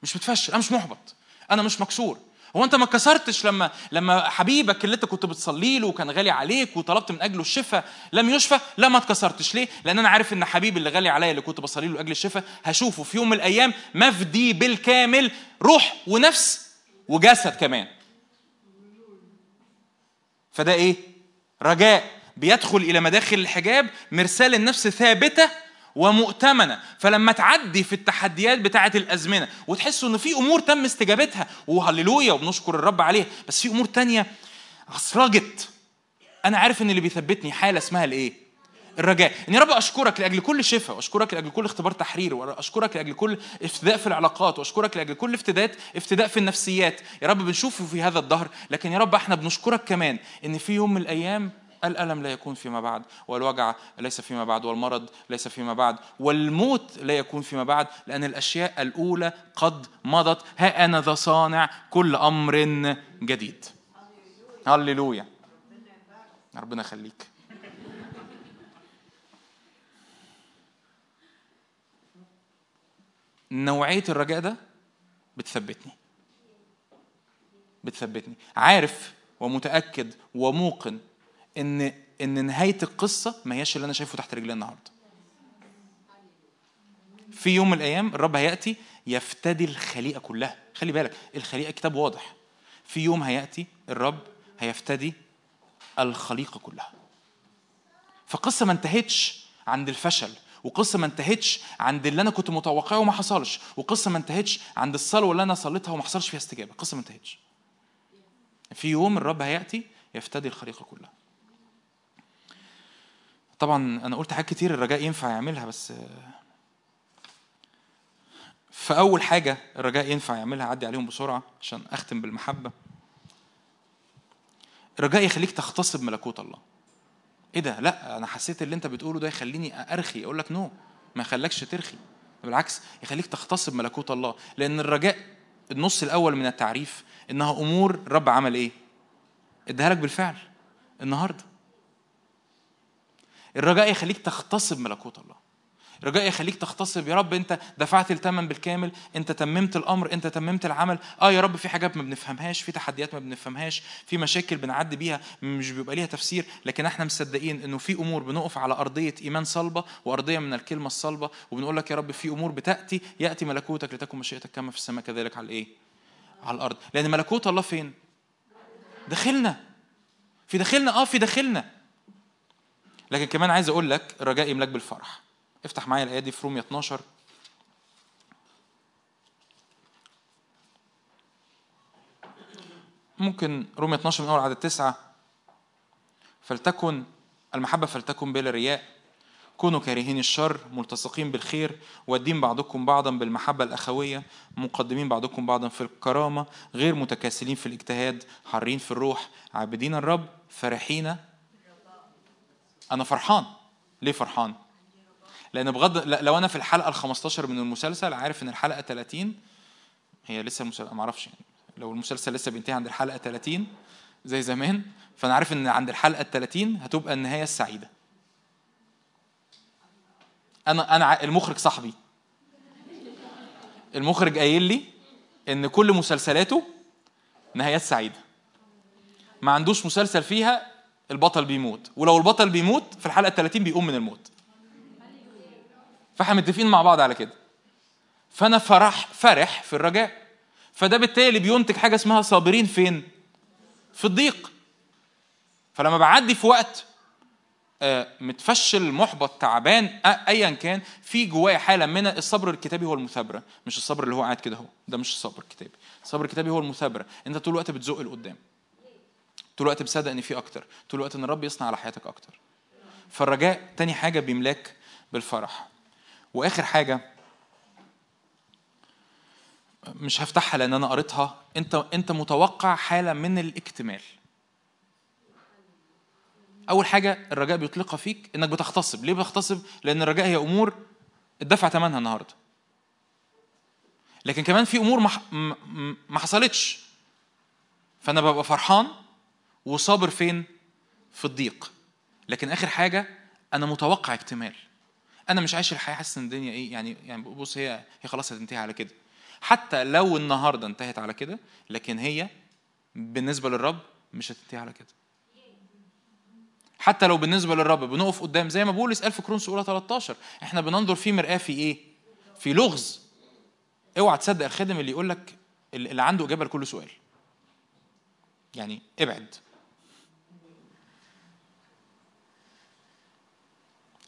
مش متفشل أنا مش محبط أنا مش مكسور. هو أنت ما اتكسرتش لما لما حبيبك اللي أنت كنت بتصلي له وكان غالي عليك وطلبت من أجله الشفاء لم يشفى؟ لا ما اتكسرتش. ليه؟ لأن أنا عارف إن حبيبي اللي غالي عليا اللي كنت بصلي له لأجل الشفاء هشوفه في يوم من الأيام مفدي بالكامل روح ونفس وجسد كمان. فده إيه؟ رجاء. بيدخل إلى مداخل الحجاب مرسال النفس ثابتة ومؤتمنة. فلما تعدي في التحديات بتاعة الأزمنة وتحسوا ان في أمور تم استجابتها وهللويا وبنشكر الرب عليها بس في أمور تانية عصرجت أنا عارف إن اللي بيثبتني حالة اسمها الإيه؟ الرجاء. ان يا رب أشكرك لأجل كل شفاء وأشكرك لأجل كل اختبار تحرير وأشكرك لأجل كل افتداء في العلاقات وأشكرك لأجل كل افتداء افتداء في النفسيات. يا رب بنشوفه في هذا الظهر لكن يا رب إحنا بنشكرك كمان إن في يوم من الأيام الألم لا يكون فيما بعد والوجع ليس فيما بعد والمرض ليس فيما بعد والموت لا يكون فيما بعد لأن الأشياء الأولى قد مضت. ها أنا ذا صانع كل أمر جديد. هللويا. ربنا يخليك. نوعية الرجاء ده بتثبتني. بتثبتني. عارف ومتأكد وموقن إن إن نهاية القصة ما هياش اللي أنا شايفه تحت رجلي النهاردة. في يوم من الأيام الرب هيأتي يفتدي الخليقة كلها. خلي بالك الخليقة كتاب واضح. في يوم هيأتي الرب هيفتدي الخليقة كلها. فقصة ما انتهتش عند الفشل وقصة ما انتهتش عند اللي أنا كنت متوقعه وما حصلش وقصة ما انتهتش عند الصلاة اللي أنا صليتها وما حصلش فيها استجابة. قصة ما انتهتش. في يوم الرب هيأتي يفتدي الخليقة كلها. طبعا أنا قلت حاجات كتير الرجاء ينفع يعملها بس فاول حاجة الرجاء ينفع يعملها عدي عليهم بسرعة عشان أختم بالمحبة. الرجاء يخليك تغتصب ملكوت الله. إيه ده؟ لأ أنا حسيت اللي أنت بتقوله ده يخليني أرخي أقول لك نو ما يخليكش ترخي. بالعكس يخليك تغتصب ملكوت الله. لأن الرجاء النص الأول من التعريف إنها أمور الرب عمل إيه؟ إديها لك بالفعل. النهارده. الرجاء يخليك تغتصب ملكوت الله. رجاء يخليك تغتصب. يا رب انت دفعت الثمن بالكامل انت تممت الأمر انت تممت العمل. آه يا رب في حاجات ما بنفهمهاش في تحديات ما بنفهمهاش في مشاكل بنعدي بيها مش بيبقى ليها تفسير. لكن إحنا مصدقين انه في أمور بنقف على أرضية إيمان صلبة وأرضية من الكلمة الصلبة وبنقول لك يا رب في أمور بتأتي يأتي ملكوتك لتكن مشيئتك كما في السماء كذلك على الإيه؟ على الأرض. لأن ملكوت الله فين؟ داخلنا. في داخلنا. آه في داخلنا. لكن كمان عايز أقول لك الرجاء يملاك بالفرح. افتح معايا الآية دي في رومية 12 ممكن رومية 12 من أول عدد تسعة. فلتكن المحبة فلتكن بلا رياء. كونوا كارهين الشر ملتصقين بالخير. ودين بعضكم بعضا بالمحبة الأخوية. مقدمين بعضكم بعضا في الكرامة. غير متكاسلين في الاجتهاد. حارين في الروح. عابدين الرب. فرحين أنا فرحان. ليه فرحان؟ لأن بغض لو أنا في الحلقة ال 15 من المسلسل عارف إن الحلقة 30 هي لسه المسلسل ما أعرفش يعني. لو المسلسل لسه بينتهي عند الحلقة 30 زي زمان فأنا عارف إن عند الحلقة ال 30 هتبقى النهاية السعيدة. أنا أنا المخرج صاحبي. المخرج قايل لي إن كل مسلسلاته نهايات سعيدة. ما عندوش مسلسل فيها البطل بيموت. ولو البطل بيموت في الحلقة 30 بيقوم من الموت. فاحنا متفقين مع بعض على كده. فأنا فرح فرح في الرجاء. فده بالتالي بينتج حاجة اسمها صابرين فين؟ في الضيق. فلما بعدي في وقت آه، متفشل محبط تعبان ايا كان في جوايا حالة من الصبر الكتابي هو المثابرة. مش الصبر اللي هو قاعد كده اهو. ده مش الصبر الكتابي. الصبر الكتابي هو المثابرة. انت طول الوقت بتزق لقدام. طول الوقت مصدق إن في أكتر. طول الوقت إن الرب يصنع على حياتك أكتر. فالرجاء تاني حاجة بيملاك بالفرح. وآخر حاجة مش هفتحها لأن أنا قريتها. أنت أنت متوقع حالة من الاكتمال. أول حاجة الرجاء بيطلقها فيك إنك بتغتصب. ليه بتغتصب؟ لأن الرجاء هي أمور اتدفع ثمنها النهارده. لكن كمان في أمور ما حصلتش. فأنا ببقى فرحان وصابر فين؟ في الضيق. لكن آخر حاجة أنا متوقع اكتمال. أنا مش عايش الحياة حاسس إن الدنيا إيه يعني يعني بص هي هي خلاص هتنتهي على كده. حتى لو النهارده انتهت على كده لكن هي بالنسبة للرب مش هتنتهي على كده. حتى لو بالنسبة للرب بنقف قدام زي ما بولس قال في كرونس اولى 13 إحنا بننظر في مرآة في إيه؟ في لغز. اوعى تصدق الخادم اللي يقول لك اللي عنده إجابة لكل سؤال. يعني ابعد.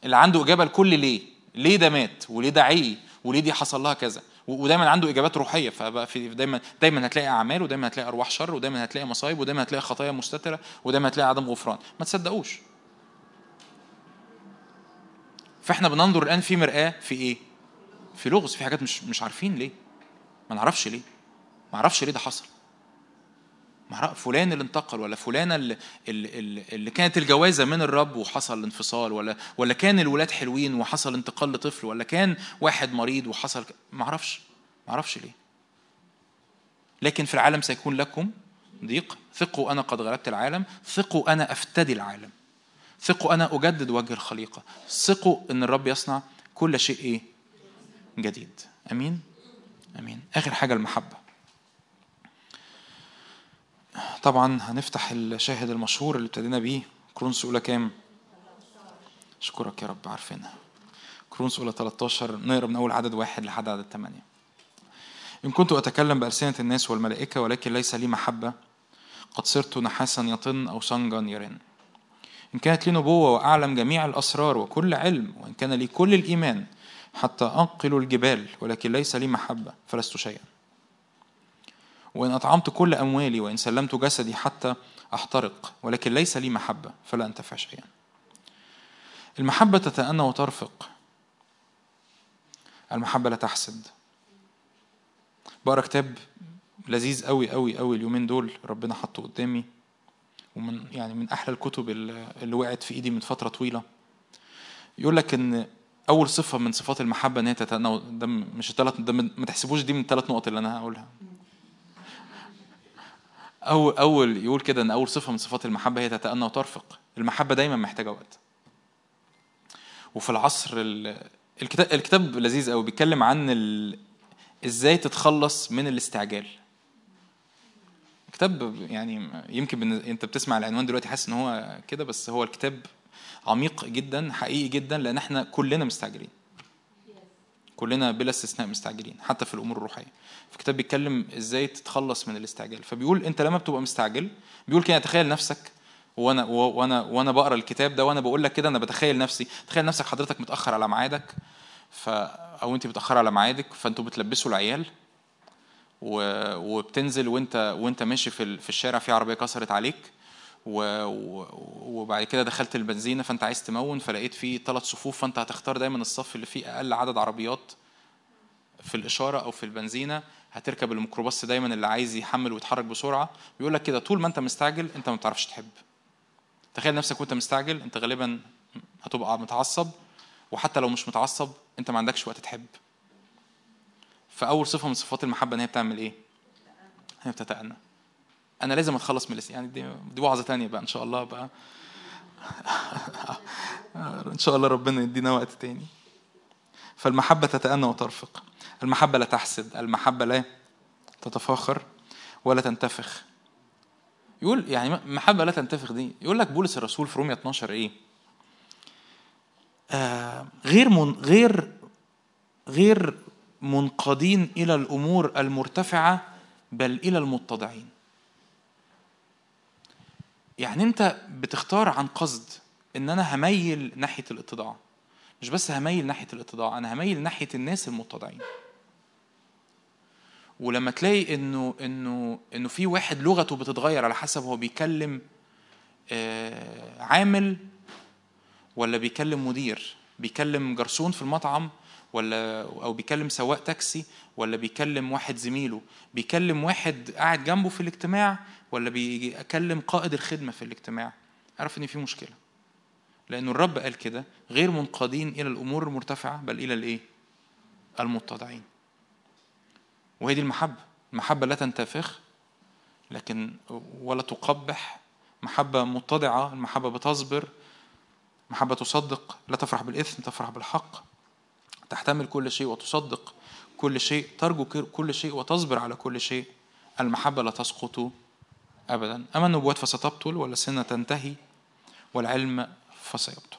اللي عنده إجابة لكل ليه. ليه ده مات؟ وليه ده عي وليه دي حصل لها كذا؟ ودايما عنده إجابات روحية. فبقى في دايما دايما هتلاقي أعمال ودايما هتلاقي أرواح شر ودايما هتلاقي مصايب ودايما هتلاقي خطايا مستترة ودايما هتلاقي عدم غفران. ما تصدقوش. فإحنا بننظر الآن في مرآة في إيه؟ في لغز في حاجات مش مش عارفين ليه. ما نعرفش ليه. ما نعرفش ليه ده حصل. فلان اللي انتقل ولا فلانة اللي, اللي, كانت الجوازة من الرب وحصل انفصال ولا ولا كان الولاد حلوين وحصل انتقال لطفل ولا كان واحد مريض وحصل معرفش معرفش ليه. لكن في العالم سيكون لكم ضيق. ثقوا أنا قد غلبت العالم. ثقوا أنا أفتدي العالم. ثقوا أنا أجدد وجه الخليقة. ثقوا أن الرب يصنع كل شيء إيه؟ جديد. أمين؟ أمين. آخر حاجة المحبة. طبعا هنفتح الشاهد المشهور اللي ابتدينا بيه كرونس أولى كام؟ أشكرك يا رب عارفينها. كرونس أولى 13 نقرأ من أول عدد واحد لحد عدد ثمانية إن كنت أتكلم بألسنة الناس والملائكة ولكن ليس لي محبة. قد صرت نحاسا يطن أو صنجا يرن. إن كانت لي نبوة وأعلم جميع الأسرار وكل علم وإن كان لي كل الإيمان حتى أنقل الجبال ولكن ليس لي محبة فلست شيئا. وإن أطعمت كل أموالي وإن سلمت جسدي حتى أحترق ولكن ليس لي محبة فلا أنتفع شيئا. المحبة تتأنى وترفق. المحبة لا تحسد. بقرأ كتاب لذيذ قوي قوي قوي اليومين دول ربنا حطه قدامي. ومن يعني من أحلى الكتب اللي وقعت في إيدي من فترة طويلة. يقول لك إن أول صفة من صفات المحبة إن هي تتناول ده مش الثلاث ده ما تحسبوش دي من الثلاث نقط اللي أنا هقولها. اول أول يقول كده إن أول صفة من صفات المحبة هي تتأنى وترفق. المحبة دايما محتاجة وقت. وفي العصر الكتاب الكتاب لذيذ قوي بيتكلم عن إزاي تتخلص من الاستعجال. كتاب يعني يمكن أنت بتسمع العنوان دلوقتي حاسس إن هو كده بس هو الكتاب عميق جدا حقيقي جدا لأن إحنا كلنا مستعجلين. كلنا بلا استثناء مستعجلين حتى في الأمور الروحية الكتاب بيتكلم إزاي تتخلص من الاستعجال فبيقول أنت لما بتبقى مستعجل بيقول كده تخيل نفسك وأنا وأنا وأنا بقرأ الكتاب ده وأنا بقول لك كده أنا بتخيل نفسي تخيل نفسك حضرتك متأخر على ميعادك ف أو أنت متاخره على ميعادك فأنتوا بتلبسوا العيال و... وبتنزل وأنت وأنت ماشي في الشارع في عربية كسرت عليك. وبعد كده دخلت البنزينة فأنت عايز تمون فلقيت فيه ثلاث صفوف فأنت هتختار دايما الصف اللي فيه أقل عدد عربيات في الإشارة أو في البنزينة. هتركب الميكروباص دايما اللي عايز يحمل ويتحرك بسرعة. بيقول لك كده طول ما أنت مستعجل أنت ما بتعرفش تحب. تخيل نفسك وأنت مستعجل أنت غالبا هتبقى متعصب وحتى لو مش متعصب أنت ما عندكش وقت تحب. فأول صفة من صفات المحبة إن هي بتعمل إيه؟ هي بتتأنى. أنا لازم أتخلص من يعني دي دي وعظة تانية بقى إن شاء الله بقى. إن شاء الله ربنا يدينا وقت تاني. فالمحبة تتأنى وترفق. المحبة لا تحسد. المحبة لا تتفاخر ولا تنتفخ. يقول يعني محبه لا تنتفخ دي يقول لك بولس الرسول في رومية 12 إيه؟ آه غير من غير غير منقادين إلى الأمور المرتفعة بل إلى المتضعين. يعني انت بتختار عن قصد ان أنا هميل ناحية الاتضاع. مش بس هميل ناحية الاتضاع أنا هميل ناحية الناس المتضعين ولما تلاقي انه انه انه في واحد لغته بتتغير على حسب هو بيكلم آه، عامل ولا بيكلم مدير بيكلم جرسون في المطعم ولا أو بيكلم سواق تاكسي ولا بيكلم واحد زميله بيكلم واحد قاعد جنبه في الاجتماع ولا بيكلم قائد الخدمة في الاجتماع؟ أعرف إن في مشكلة. لأنه الرب قال كده غير منقادين إلى الأمور المرتفعة بل إلى الإيه؟ المتضعين. وهي دي المحبة. المحبه لا تنتفخ لكن ولا تقبح. محبة متضعة المحبة بتصبر. محبة تصدق لا تفرح بالإثم تفرح بالحق. تحتمل كل شيء وتصدق كل شيء ترجو كل شيء وتصبر على كل شيء. المحبة لا تسقط أبدا. أما النبوات فستبطل ولا سنة تنتهي والعلم فسيبطل.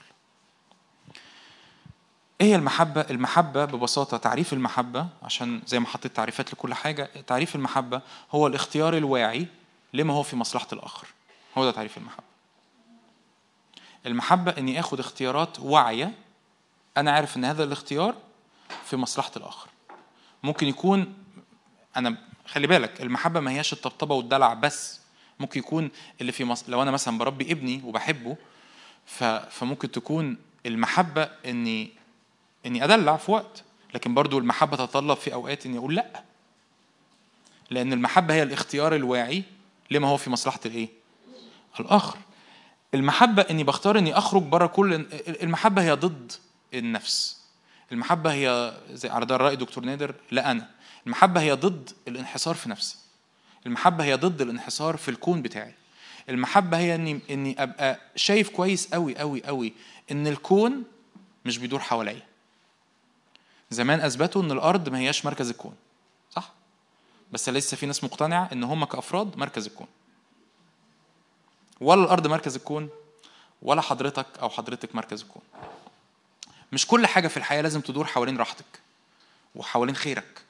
إيه هي المحبة؟ المحبة ببساطة تعريف المحبة عشان زي ما حطيت تعريفات لكل حاجة تعريف المحبة هو الاختيار الواعي لما هو في مصلحة الآخر. هو ده تعريف المحبة. المحبة إني آخد اختيارات واعية أنا عارف إن هذا الاختيار في مصلحة الآخر. ممكن يكون أنا خلي بالك المحبة ما هياش الطبطبة والدلع بس. ممكن يكون اللي في مص... لو أنا مثلا بربي ابني وبحبه ف... فممكن تكون المحبة إني إني أدلع في وقت. لكن برضو المحبة تتطلب في أوقات إني أقول لأ. لأن المحبة هي الاختيار الواعي لما هو في مصلحة الإيه؟ الآخر. المحبة إني بختار إني أخرج بره كل المحبة هي ضد النفس. المحبة هي زي على ده الرأي دكتور نادر لا أنا. المحبة هي ضد الانحصار في نفسي. المحبة هي ضد الانحصار في الكون بتاعي. المحبة هي إني إني أبقى شايف كويس قوي قوي قوي إن الكون مش بيدور حواليا. زمان أثبتوا إن الأرض ما هياش مركز الكون صح؟ بس لسه في ناس مقتنعة إن هم كأفراد مركز الكون. ولا الأرض مركز الكون ولا حضرتك أو حضرتك مركز الكون. مش كل حاجة في الحياة لازم تدور حوالين راحتك وحوالين خيرك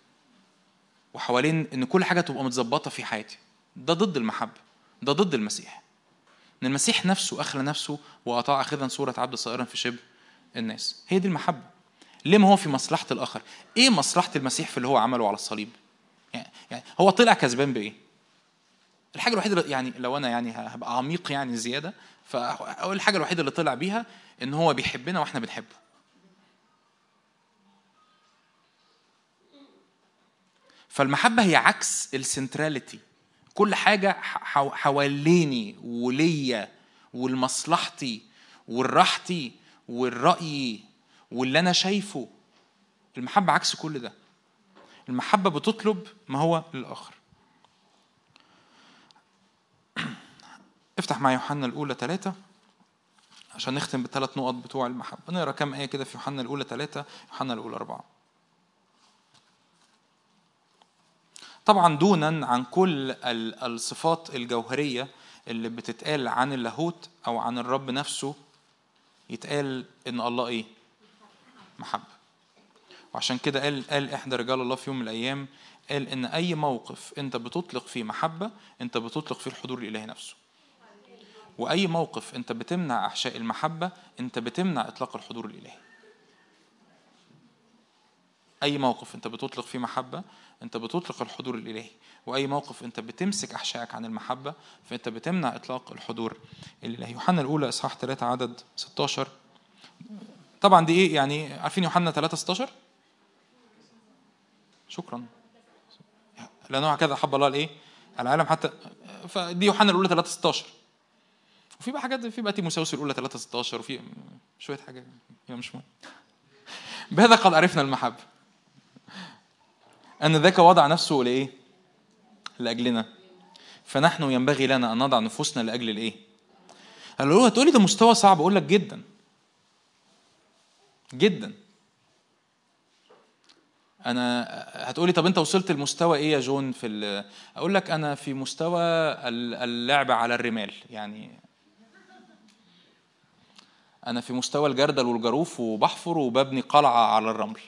وحوالين إن كل حاجة تبقى متظبطة في حياتي. ده ضد المحبة ده ضد المسيح. إن المسيح نفسه أخلى نفسه وأطاع أخذا صورة عبد صائرا في شبه الناس. هي دي المحبة. ليه ما هو في مصلحة الآخر؟ إيه مصلحة المسيح في اللي هو عمله على الصليب؟ يعني, يعني هو طلع كسبان بإيه؟ الحاجة الوحيدة يعني لو أنا يعني هبقى عميق يعني زيادة فأول الحاجة الوحيدة اللي طلع بيها إن هو بيحبنا وإحنا بنحبه. فالمحبة هي عكس السنتراليتي كل حاجة حواليني وليا ولمصلحتي والراحتي والرأي واللي أنا شايفه. المحبة عكس كل ده. المحبة بتطلب ما هو للآخر. افتح معي يوحنا الأولى ثلاثة عشان نختم بالثلاث نقط بتوع المحبة. نقرأ كام آية كده في يوحنا الأولى ثلاثة يوحنا الأولى أربعة. طبعا دونا عن كل الصفات الجوهرية اللي بتتقال عن اللاهوت أو عن الرب نفسه يتقال إن الله إيه؟ محبة. وعشان كده قال قال إحدى رجال الله في يوم من الأيام قال إن أي موقف أنت بتطلق فيه محبة أنت بتطلق فيه الحضور الإلهي نفسه. وأي موقف أنت بتمنع أحشاء المحبة أنت بتمنع إطلاق الحضور الإلهي. أي موقف أنت بتطلق فيه محبة أنت بتطلق الحضور الإلهي. وأي موقف أنت بتمسك أحشائك عن المحبة فأنت بتمنع إطلاق الحضور الإلهي. يوحنا الأولى إصحاح 3 عدد 16 طبعا دي إيه؟ يعني عارفين يوحنا 3 16 شكرا. لأنه هكذا حب الله الإيه؟ العالم حتى فدي يوحنا الأولى 3 16 وفي بقى حاجات في بقى تيموساوس الأولى 3 16 وفي شوية حاجات مش مهم. بهذا قد عرفنا المحبة. أن ذاك وضع نفسه لإيه؟ لأجلنا. فنحن ينبغي لنا أن نضع نفوسنا لأجل الإيه؟ قال له هتقولي ده مستوى صعب أقول لك جدا. جدا. أنا هتقولي طب أنت وصلت لمستوى إيه يا جون في أقول لك أنا في مستوى اللعب على الرمال يعني أنا في مستوى الجردل والجروف وبحفر وببني قلعة على الرمل.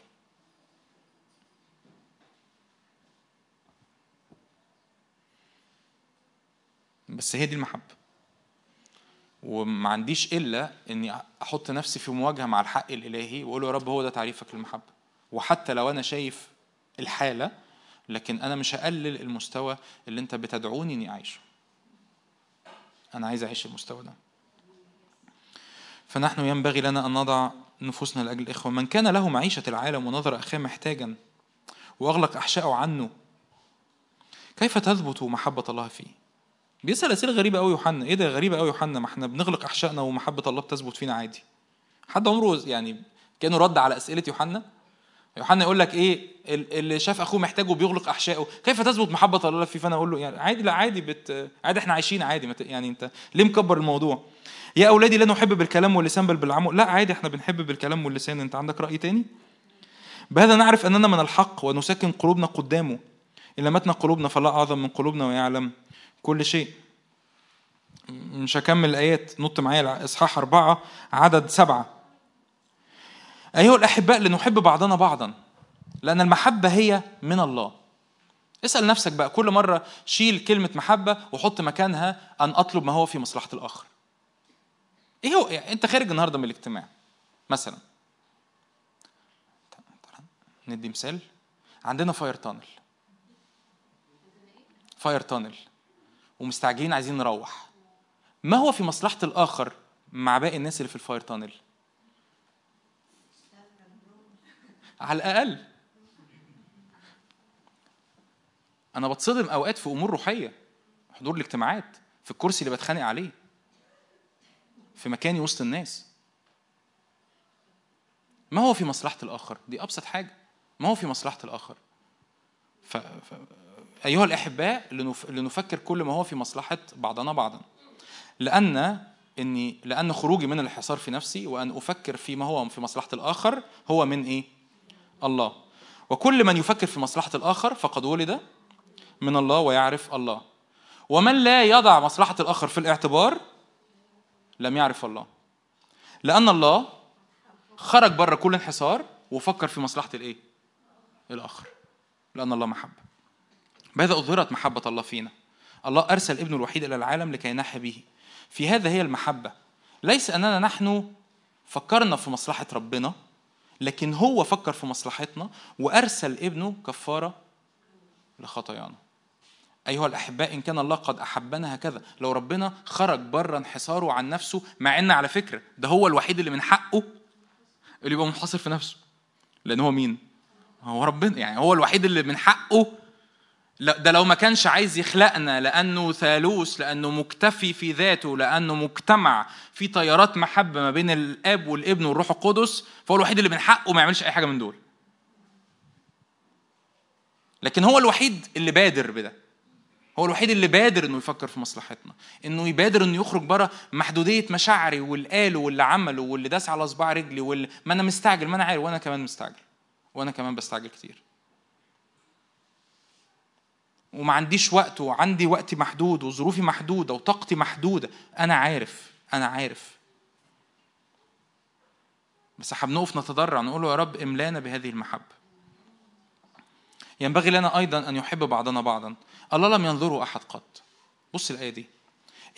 بس هي دي المحبة. وما عنديش إلا إني أحط نفسي في مواجهة مع الحق الإلهي وأقول يا رب هو ده تعريفك للمحبة. وحتى لو أنا شايف الحالة لكن أنا مش هقلل المستوى اللي أنت بتدعوني إني أعيشه. أنا عايز أعيش المستوى ده. فنحن ينبغي لنا أن نضع نفوسنا لأجل الإخوة. من كان له معيشة العالم ونظر أخاه محتاجا وأغلق أحشائه عنه كيف تثبت محبة الله فيه؟ بيسأل أسئلة غريبة أوي يوحنا. إيه ده غريبة أوي يوحنا؟ ما إحنا بنغلق أحشائنا ومحبة الله بتثبت فينا عادي. حد عمره يعني كأنه رد على أسئلة يوحنا. يوحنا يقول لك إيه؟ اللي شاف أخوه محتاجه بيغلق أحشائه. كيف تثبت محبة الله فيه؟ فأنا أقول له يعني عادي لا عادي بت عادي إحنا عايشين عادي. يعني أنت ليه مكبر الموضوع؟ يا أولادي لا نحب بالكلام واللسان بل بالعمل. لا عادي إحنا بنحب بالكلام واللسان. أنت عندك رأي تاني؟ بهذا نعرف أننا من الحق ونسكن قلوبنا قدامه. إن لمتنا قلوبنا فلا أعظم من قلوبنا ويعلم. كل شيء. مش هكمل الآيات نط معايا إصحاح أربعة عدد سبعة. أيها الأحباء لنحب بعضنا بعضا لأن المحبة هي من الله. اسأل نفسك بقى كل مرة شيل كلمة محبة وحط مكانها أن أطلب ما هو في مصلحة الآخر. إيه هو؟ يعني أنت خارج النهاردة من الاجتماع مثلا. ندي مثال. عندنا fire tunnel fire tunnel ومستعجلين عايزين نروح. ما هو في مصلحة الآخر مع باقي الناس اللي في ال fire tunnel على الأقل. أنا بتصدم أوقات في أمور روحية حضور الاجتماعات في الكرسي اللي بتخانق عليه في مكاني وسط الناس. ما هو في مصلحة الآخر؟ دي أبسط حاجة. ما هو في مصلحة الآخر؟ ف... ف... أيها الأحباء لنفكر كل ما هو في مصلحة بعضنا بعضا. لأن إني لأن خروجي من الحصار في نفسي وأن أفكر فيما هو في مصلحة الآخر هو من إيه؟ الله. وكل من يفكر في مصلحة الآخر فقد ولد من الله ويعرف الله. ومن لا يضع مصلحة الآخر في الاعتبار لم يعرف الله. لأن الله خرج بره كل انحصار وفكر في مصلحة الإيه؟ الآخر. لأن الله محبة. بهذا أظهرت محبة الله فينا. الله أرسل ابنه الوحيد إلى العالم لكي نحيا به. في هذا هي المحبة. ليس أننا نحن فكرنا في مصلحة ربنا لكن هو فكر في مصلحتنا وأرسل ابنه كفارة لخطايانا. أيها الأحباء إن كان الله قد أحبنا هكذا. لو ربنا خرج بره انحصاره عن نفسه مع إن على فكرة ده هو الوحيد اللي من حقه اللي يبقى منحصر في نفسه. لأن هو مين؟ هو ربنا يعني هو الوحيد اللي من حقه ده لو ما كانش عايز يخلقنا لأنه ثالوث لأنه مكتفي في ذاته لأنه مجتمع في تيارات محبة ما بين الآب والابن والروح القدس فهو الوحيد اللي من حقه ما يعملش أي حاجة من دول. لكن هو الوحيد اللي بادر بده. هو الوحيد اللي بادر إنه يفكر في مصلحتنا. إنه يبادر إنه يخرج بره محدودية مشاعري واللي قاله واللي عمله واللي داس على صباع رجلي واللي ما أنا مستعجل ما أنا عارف وأنا كمان مستعجل. وأنا كمان بستعجل كتير. وما عنديش وقت وعندي وقتي محدود وظروفي محدودة وطاقتي محدودة. أنا عارف أنا عارف. بس بنقف نتضرع نقول له يا رب املانا بهذه المحبة. ينبغي لنا أيضا أن يحب بعضنا بعضا. الله لم ينظره أحد قط. بص الآية دي.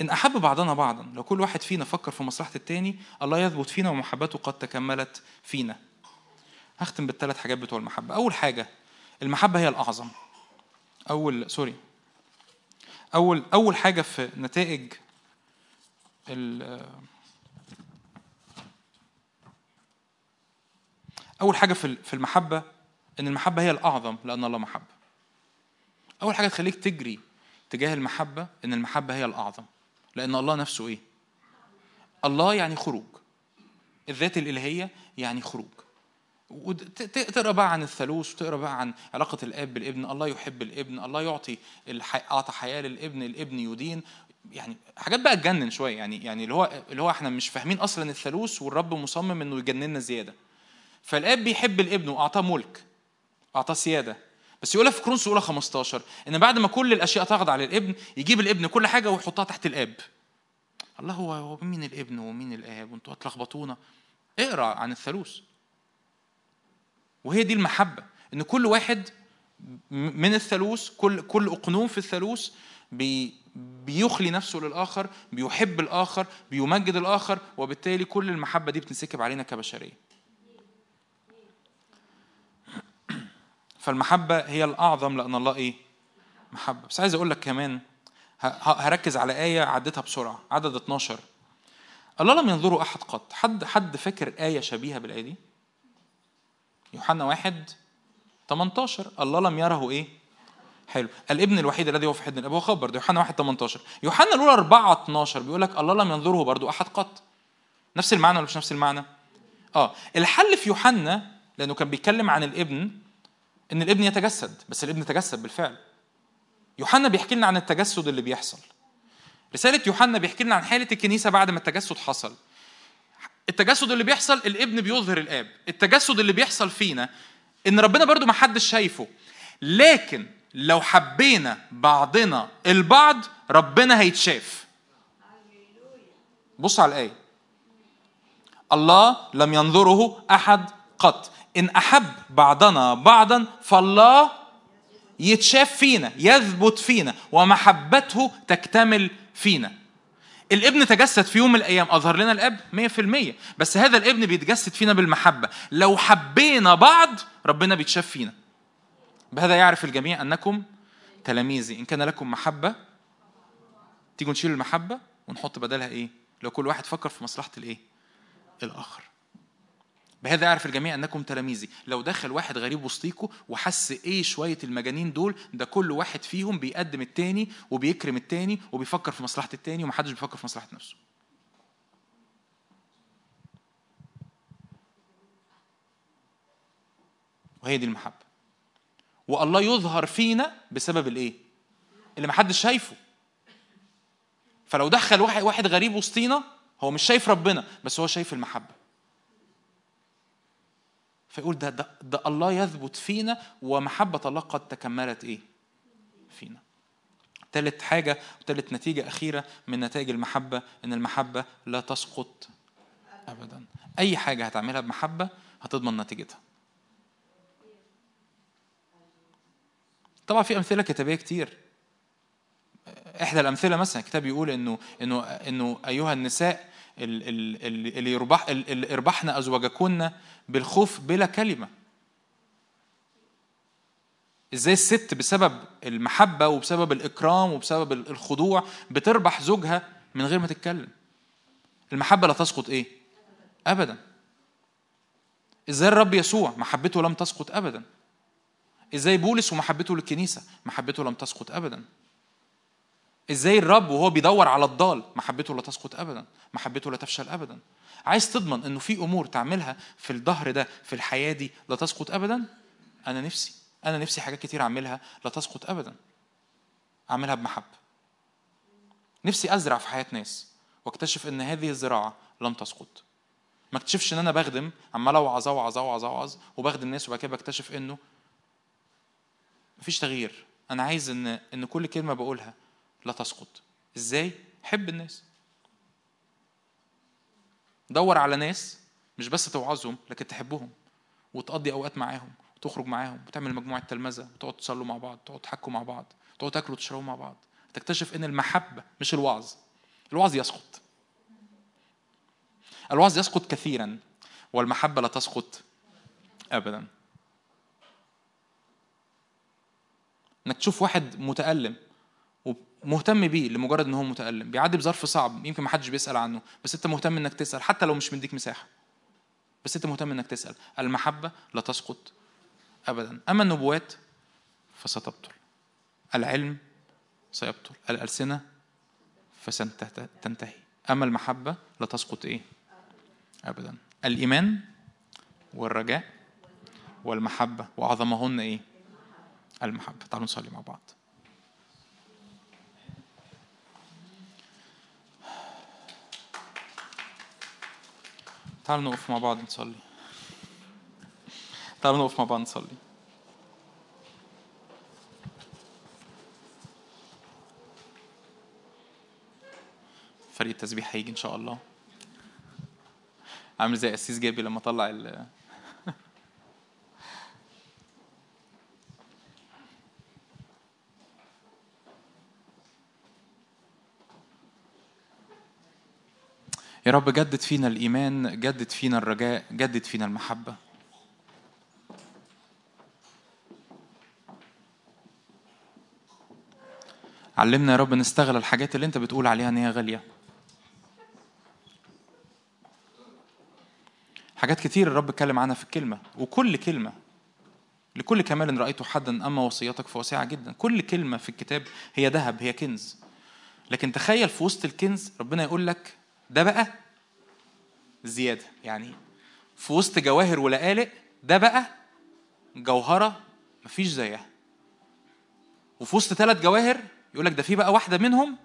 إن أحب بعضنا بعضا لو كل واحد فينا فكر في مصلحة التاني الله يثبت فينا ومحبته قد تكملت فينا. هختم بالثلاث حاجات بتوع المحبة. أول حاجة المحبة هي الأعظم. أول سوري. أول أول حاجة في نتائج أول حاجة في المحبة إن المحبة هي الأعظم لأن الله محبه أول حاجة تخليك تجري تجاه المحبة إن المحبة هي الأعظم. لأن الله نفسه إيه؟ الله يعني خروج. الذات الإلهية يعني خروج. وتقرأ بقى عن الثالوث وتقرأ بقى عن علاقة الأب بالابن. الله يحب الابن الله يعطي أعطى حياة للابن الابن يدين. يعني حاجات بقى تجنن شوية. يعني يعني اللي هو اللي هو إحنا مش فاهمين أصلا الثالوث والرب مصمم إنه يجننا زيادة. فالأب بيحب الابن وأعطاه ملك أعطاه سيادة. بس يقولها في كورنثوس اولى 15 إن بعد ما كل الأشياء تخضع للابن يجيب الابن كل حاجة ويحطها تحت الأب. الله هو مين الابن ومين الآب؟ وانتوا هتلخبطونا. اقرأ عن الثالوث. وهي دي المحبة إن كل واحد من الثالوث كل كل أقنوم في الثالوث بي بيخلي نفسه للآخر بيحب الآخر بيمجد الآخر وبالتالي كل المحبة دي بتنسكب علينا كبشرية فالمحبة هي الأعظم لأن الله إيه؟ محبة بس عايز أقول لك كمان هركز على آية عدتها بسرعة عدد 12 الله لم ينظره أحد قط حد حد فاكر آية شبيهة بالآية دي؟ يوحنا واحد 18 الله لم يره إيه؟ حلو. الابن الوحيد الذي هو في حضن الاب هو خبر ده يوحنا 1 18 يوحنا الأولى 4 12 بيقول لك الله لم ينظره برضو أحد قط. نفس المعنى ولا مش نفس المعنى؟ آه. الحل في يوحنا لأنه كان بيتكلم عن الابن إن الابن يتجسد بس الابن تجسد بالفعل. يوحنا بيحكي لنا عن التجسد اللي بيحصل. رسالة يوحنا بيحكي لنا عن حالة الكنيسة بعد ما التجسد حصل. التجسد اللي بيحصل الابن بيظهر الآب. التجسد اللي بيحصل فينا إن ربنا برضو ما حدش شايفه. لكن لو حبينا بعضنا البعض ربنا هيتشاف. بص على الآية. الله لم ينظره أحد قط. إن أحب بعضنا بعضا فالله يتشاف فينا يثبت فينا ومحبته تكتمل فينا. الابن تجسد في يوم من الأيام. أظهر لنا الأب 100% بس هذا الابن بيتجسد فينا بالمحبة. لو حبينا بعض ربنا بيتشاف فينا. بهذا يعرف الجميع أنكم تلاميذي. إن كان لكم محبة تيجوا نشيل المحبة ونحط بدلها إيه؟ لو كل واحد فكر في مصلحة الإيه؟ الآخر. بهذا يعرف الجميع أنكم تلاميذي. لو دخل واحد غريب وسطيكوا وحس إيه شوية المجانين دول ده كل واحد فيهم بيقدم التاني وبيكرم التاني وبيفكر في مصلحة التاني ومحدش بيفكر في مصلحة نفسه. وهي دي المحبة. والله يظهر فينا بسبب الإيه؟ اللي محدش شايفه. فلو دخل واحد واحد غريب وسطينا هو مش شايف ربنا بس هو شايف المحبة. فيقول ده, ده, ده الله يثبت فينا ومحبة الله قد تكملت إيه؟ فينا. ثالث حاجة وثالث نتيجة أخيرة من نتائج المحبة إن المحبة لا تسقط أبدا. أي حاجة هتعملها بمحبة هتضمن نتيجتها. طبعا في أمثلة كتابية كتير. إحدى الأمثلة مثلا الكتاب يقول إنه إنه إنه أيها النساء اللي يربح اللي اربحن أزواجكن بالخوف بلا كلمة. إزاي الست بسبب المحبة وبسبب الإكرام وبسبب الخضوع بتربح زوجها من غير ما تتكلم؟ المحبة لا تسقط إيه؟ ابدا. إزاي الرب يسوع محبته لم تسقط ابدا؟ إزاي بولس ومحبته للكنيسة محبته لم تسقط ابدا؟ إزاي الرب وهو بيدور على الضال محبته لا تسقط ابدا محبته لا تفشل ابدا. عايز تضمن إنه في أمور تعملها في الظهر ده في الحياة دي لا تسقط ابدا؟ أنا نفسي أنا نفسي حاجات كتير أعملها لا تسقط ابدا. أعملها بمحبة. نفسي أزرع في حياة ناس واكتشف إن هذه الزراعة لم تسقط. ما اكتشفش إن أنا بخدم عمال أوعظ أوعظ أوعظ أوعظ وبخدم الناس وبعد كده بكتشف إنه مفيش تغيير. أنا عايز إن إن كل كلمة بقولها لا تسقط. إزاي؟ حب الناس. دور على ناس مش بس توعظهم لكن تحبهم وتقضي أوقات معاهم وتخرج معاهم وتعمل مجموعة تلمذة وتقعد تصلوا مع بعض تقعد تحكوا مع بعض تقعد تاكلوا وتشربوا مع بعض. تكتشف إن المحبة مش الوعظ. الوعظ يسقط. الوعظ يسقط كثيرا والمحبة لا تسقط ابدا. إنك تشوف واحد متألم مهتم بيه لمجرد إن هو متألم بيعدي بظرف صعب يمكن ما حدش بيسأل عنه بس أنت مهتم إنك تسأل حتى لو مش مديك مساحة. بس أنت مهتم إنك تسأل. المحبة لا تسقط ابدا. أما النبوات فستبطل. العلم سيبطل. الألسنة فستنتهي. أما المحبة لا تسقط إيه؟ ابدا. الإيمان والرجاء والمحبة. وأعظمهن إيه؟ المحبة. تعالوا نصلي مع بعض. تعالوا نقف مع بعض نصلي. تعالوا نقف مع بعض نصلي. فريق التسبيح هيجي إن شاء الله. عامل زي قسيس جابي لما طلع يا رب جدد فينا الإيمان جدد فينا الرجاء جدد فينا المحبة. علمنا يا رب نستغل الحاجات اللي انت بتقول عليها ان هي غالية. حاجات كتير الرب اتكلم عنها في الكلمة وكل كلمة لكل كمال رأيته حدا أما وصيتك فواسعة جدا. كل كلمة في الكتاب هي ذهب هي كنز. لكن تخيل في وسط الكنز ربنا يقول لك ده بقى زيادة. يعني في وسط جواهر ولقالق ده بقى جوهرة مفيش زيها. وفي وسط ثلاث جواهر يقول لك ده في بقى واحدة منهم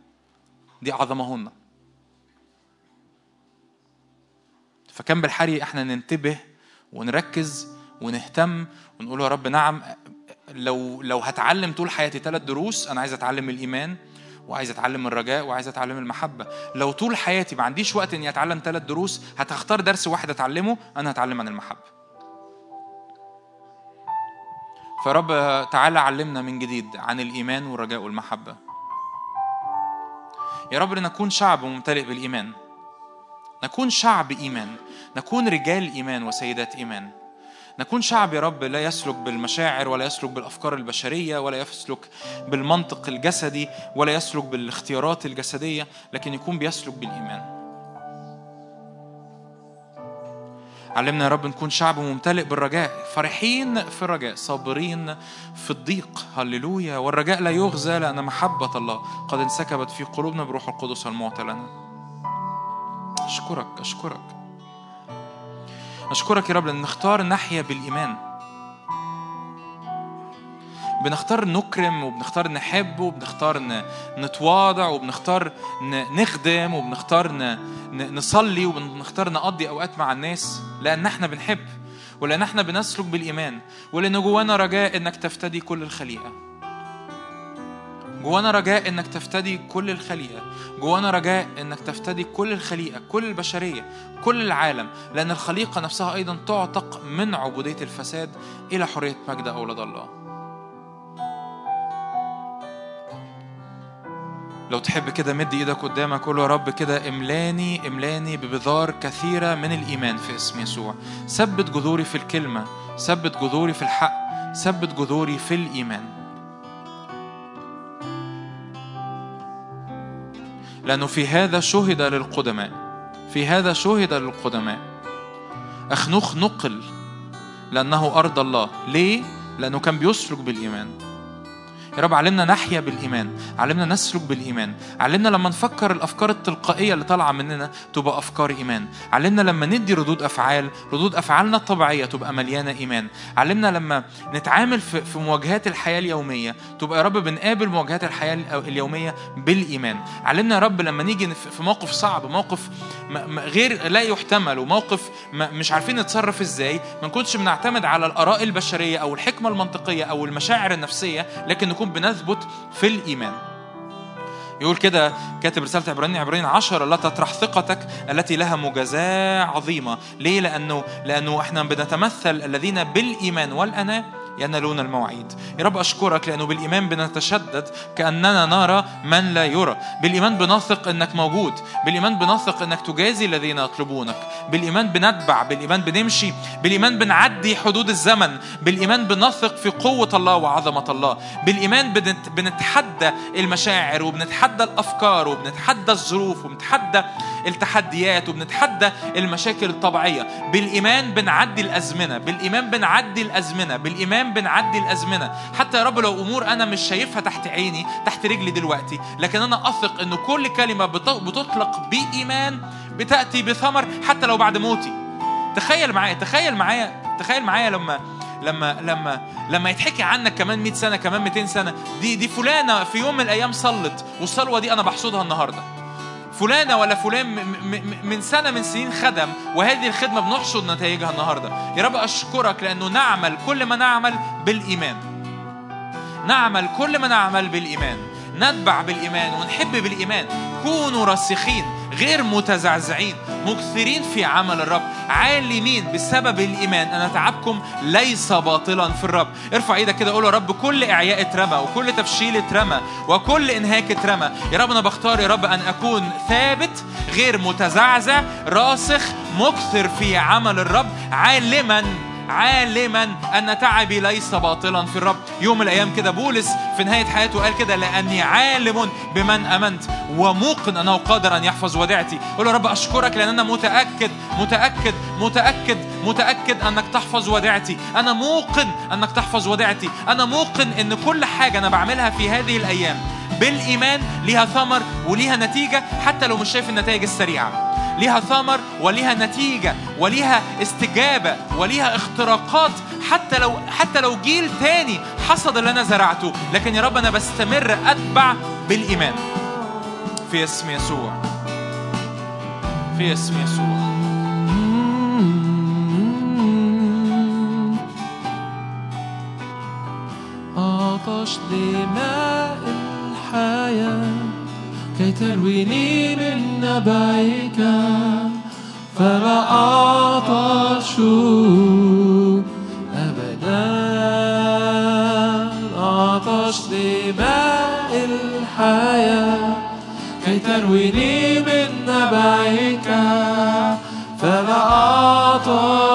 دي أعظمهن. فكان بالحري إحنا ننتبه ونركز ونهتم ونقول يا رب نعم لو لو هتعلم طول حياتي ثلاث دروس أنا عايز أتعلم الإيمان وعايز أتعلم الرجاء وعايز أتعلم المحبة. لو طول حياتي ما عنديش وقت إني أتعلم ثلاث دروس هتختار درس واحد أتعلمه أنا هتعلم عن المحبة. فرب تعالى علمنا من جديد عن الإيمان والرجاء والمحبة. يا رب لنكون شعب ممتلئ بالإيمان. نكون شعب إيمان. نكون رجال إيمان وسيدات إيمان. نكون شعب يا رب لا يسلك بالمشاعر ولا يسلك بالأفكار البشرية ولا يسلك بالمنطق الجسدي ولا يسلك بالاختيارات الجسدية لكن يكون بيسلك بالإيمان. علمنا يا رب نكون شعب ممتلئ بالرجاء فرحين في الرجاء صابرين في الضيق. هللويا. والرجاء لا يغزى لأن محبة الله قد انسكبت في قلوبنا بروح القدس المعطى لنا أشكرك أشكرك. أشكرك يا رب لأن نختار نحيا بالإيمان. بنختار نكرم وبنختار نحب وبنختار نتواضع وبنختار نخدم وبنختار نصلي وبنختار نقضي أوقات مع الناس. لأن إحنا بنحب ولأن إحنا بنسلك بالإيمان ولأن جوانا رجاء إنك تفتدي كل الخليقة. جوانا رجاء إنك تفتدي كل الخليقة جوانا رجاء إنك تفتدي كل الخليقة كل البشرية كل العالم. لأن الخليقة نفسها أيضا تعتق من عبودية الفساد إلى حرية مجد أولاد الله. لو تحب كده مد إيدك قدامك قول يا رب كده املاني املاني ببذار كثيرة من الإيمان في اسم يسوع. ثبت جذوري في الكلمة ثبت جذوري في الحق ثبت جذوري في الإيمان. لأنه في هذا شهد للقدماء. في هذا شهد للقدماء. أخنوخ نقل لأنه أرض الله. ليه؟ لأنه كان بيسلك بالإيمان. يا رب علمنا نحيا بالإيمان علمنا نسلك بالإيمان علمنا لما نفكر الأفكار التلقائية اللي طالعة مننا تبقى أفكار إيمان علمنا لما ندي ردود أفعال ردود أفعالنا الطبيعية تبقى مليانة إيمان علمنا لما نتعامل في, مواجهات الحياة اليومية تبقى يا رب بنقابل مواجهات الحياة اليومية بالإيمان علمنا يا رب لما نيجي في موقف صعب موقف غير لا يحتمل وموقف مش عارفين نتصرف إزاي ما نكونش بنعتمد على الآراء البشرية أو الحكمة المنطقية أو المشاعر النفسية لكن نكون نكون بنثبت في الإيمان يقول كده كاتب رسالة عبرانيين عبرانيين عشرة لا تطرح ثقتك التي لها مجازاة عظيمة ليه؟ لأنه لأنه إحنا بنتمثل الذين بالإيمان والأناة ينالون المواعيد يا رب أشكرك لأنه بالإيمان بنتشدد كأننا نرى من لا يرى. بالإيمان بنثق أنك موجود. بالإيمان بنثق أنك تجازي الذين يطلبونك. بالإيمان بنتبع. بالإيمان بنمشي. بالإيمان بنعدي حدود الزمن. بالإيمان بنثق في قوة الله وعظمة الله. بالإيمان بنتحدى المشاعر وبنتحدى الأفكار وبنتحدى الظروف وبنتحدى التحديات وبنتحدى المشاكل الطبيعية. بالإيمان بنعدي الأزمنة بالإيمان بنعدي الأزمنة بالإيمان بنعدي الأزمنة. حتى يا رب لو أمور أنا مش شايفها تحت عيني تحت رجلي دلوقتي لكن أنا أثق أن كل كلمة بتطلق بإيمان بتأتي بثمر حتى لو بعد موتي. تخيل معايا تخيل معايا تخيل معايا لما لما لما لما يتحكي عنك كمان 100 سنة كمان 200 سنة. دي دي فلانة في يوم من الأيام صلت والصلوة دي أنا بحصدها النهارده. فلانة ولا فلان من سنة من سنين خدم وهذه الخدمة بنحصد نتائجها النهاردة. يا رب أشكرك لأنه نعمل كل ما نعمل بالإيمان. نعمل كل ما نعمل بالإيمان. نتبع بالإيمان ونحب بالإيمان. كونوا راسخين غير متزعزعين مكثرين في عمل الرب عالمين بسبب الإيمان. أن تعبكم ليس باطلا في الرب. ارفع إيدك كده قول يا رب كل إعياء اترمى وكل تفشيل اترمى وكل إنهاك اترمى يا رب أنا بختار يا رب أن أكون ثابت غير متزعزع راسخ مكثر في عمل الرب عالما. عالما أن تعبي ليس باطلا في الرب. يوم الأيام كده بولس في نهاية حياته قال كده لأني عالم بمن أمنت وموقن أنه قادر أن يحفظ وديعتي. قول يا رب أشكرك لأن أنا متأكد متأكد متأكد متأكد أنك تحفظ وديعتي. أنا موقن أنك تحفظ وديعتي. أنا موقن أن كل حاجة أنا بعملها في هذه الأيام بالإيمان ليها ثمر وليها نتيجة حتى لو مش شايف النتائج السريعة. ليها ثمر وليها نتيجة وليها استجابة وليها اختراقات. حتى لو حتى لو جيل تاني حصد اللي أنا زرعته لكن يا رب أنا بستمر أتبع بالإيمان. في اسم يسوع. في اسم يسوع. عطش لماء الحياة. كي ترويني من نبعك فلا أعطش أبدا. أعطش لماء الحياة كي ترويني من نبعك فلا أعطش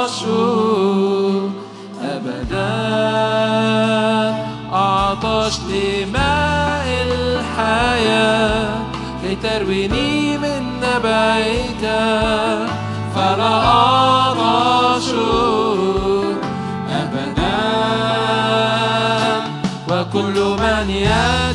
وكل من يأتي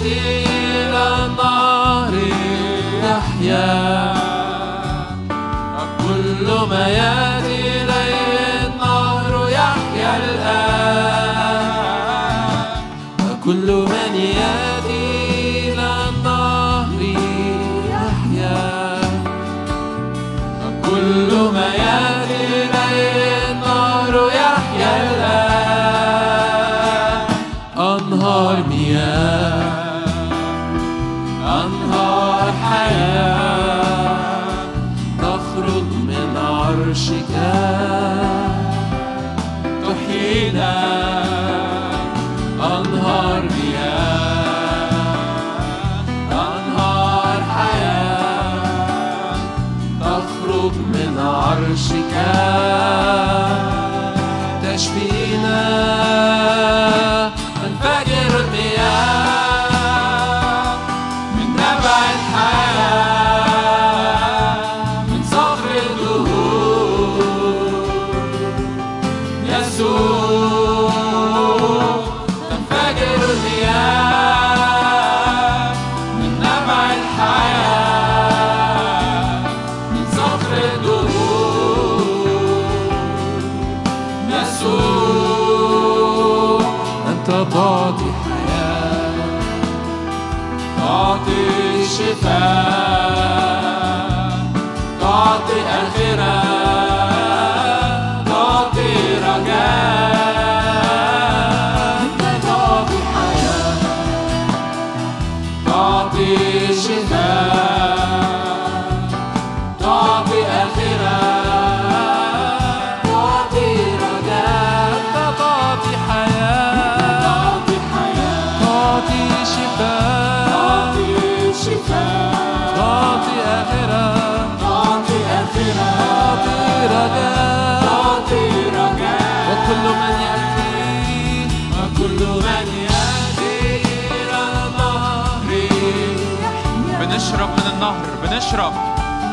بنشرب من النهر بنشرب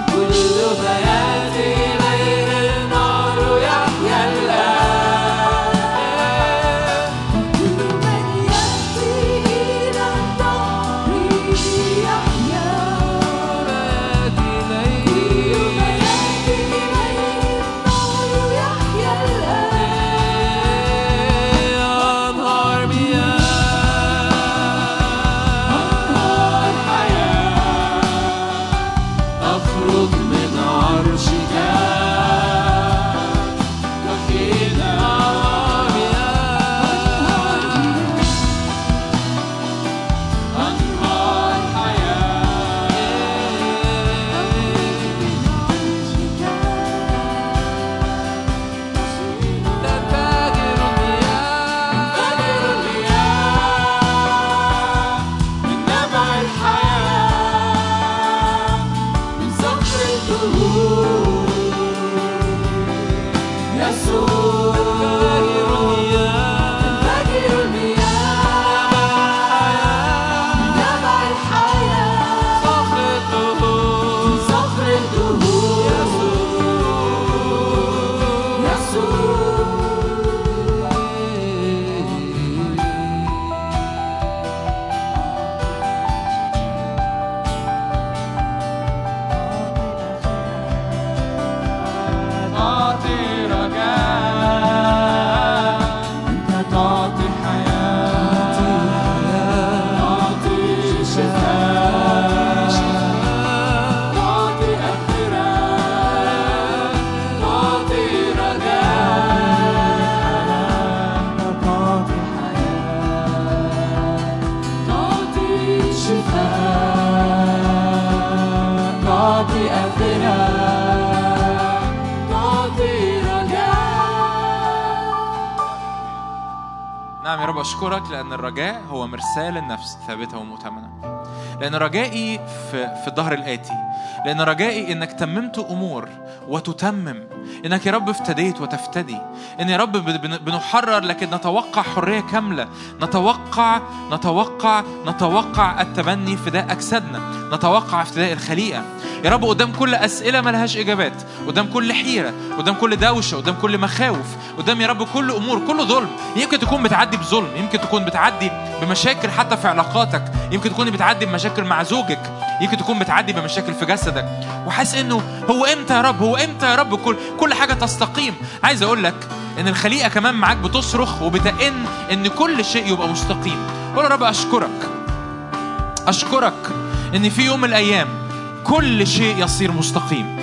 كل ما أشكرك لأن الرجاء هو مرسال النفس ثابتة ومؤتمنة. لأن رجائي في في الظهر الآتي لأن رجائي إنك تممت أمور وتتمم إنك يا رب افتديت وتفتدي. إن يا رب بن- بن- بنحرر لكن نتوقع حرية كاملة. نتوقع نتوقع نتوقع التبني فداء أجسادنا. نتوقع افتداء الخليقة. يا رب قدام كل أسئلة ملهاش إجابات. قدام كل حيرة. قدام كل دوشة. قدام كل مخاوف. قدام يا رب كل أمور كل ظلم. يمكن تكون بتعدي بظلم. يمكن تكون بتعدي بمشاكل حتى في علاقاتك. يمكن تكون بتعدي بمشاكل مع زوجك. يمكن تكون بتعدي بمشاكل في جسدك. وحاسس إنه هو إمتى يا رب؟ هو إمتى يا رب كل كل حاجة تستقيم؟ عايز أقول لك إن الخليقة كمان معاك بتصرخ وبتئن إن كل شيء يبقى مستقيم. قول يا رب أشكرك. أشكرك إن في يوم من الأيام كل شيء يصير مستقيم.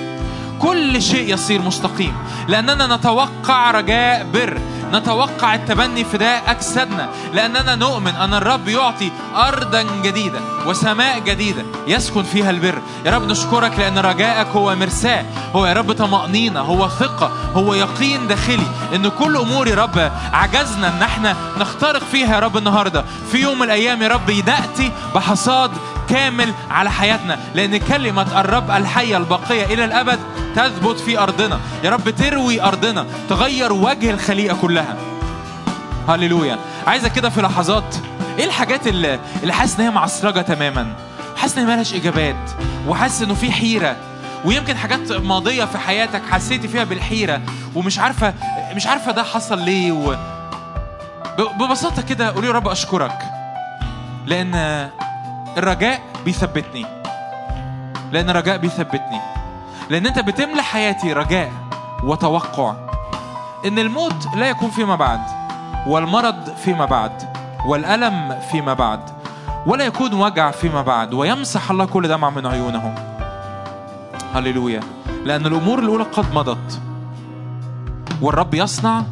كل شيء يصير مستقيم. لأننا نتوقع رجاء بر. نتوقع التبني فداء أجسادنا لأننا نؤمن أن الرب يعطي أرضا جديدة وسماء جديدة يسكن فيها البر. يا رب نشكرك لأن رجائك هو مرساة. هو يا رب طمأنينة هو ثقة هو يقين داخلي إن كل أمور يا رب عجزنا إن إحنا نخترق فيها يا رب النهاردة. في يوم من الأيام يا رب نأتي بحصاد كامل على حياتنا لأن كلمة الرب الحية الباقية إلى الأبد تثبت في أرضنا. يا رب تروي أرضنا تغير وجه الخليقة كلها. هللويا. عايزك كده في لحظات إيه الحاجات اللي اللي حاسس إن هي معصرجة تماما؟ حاسس إن مالهاش إجابات وحاسس إنه في حيرة ويمكن حاجات ماضية في حياتك حسيتي فيها بالحيرة ومش عارفة مش عارفة ده حصل ليه و... ببساطة كده قولي يا رب أشكرك لأن الرجاء بيثبتني. لأن الرجاء بيثبتني. لأن أنت بتملى حياتي رجاء وتوقع. إن الموت لا يكون فيما بعد والمرض فيما بعد والألم فيما بعد ولا يكون وجع فيما بعد ويمسح الله كل دمع من عيونهم هللويا. لأن الأمور الأولى قد مضت. والرب يصنع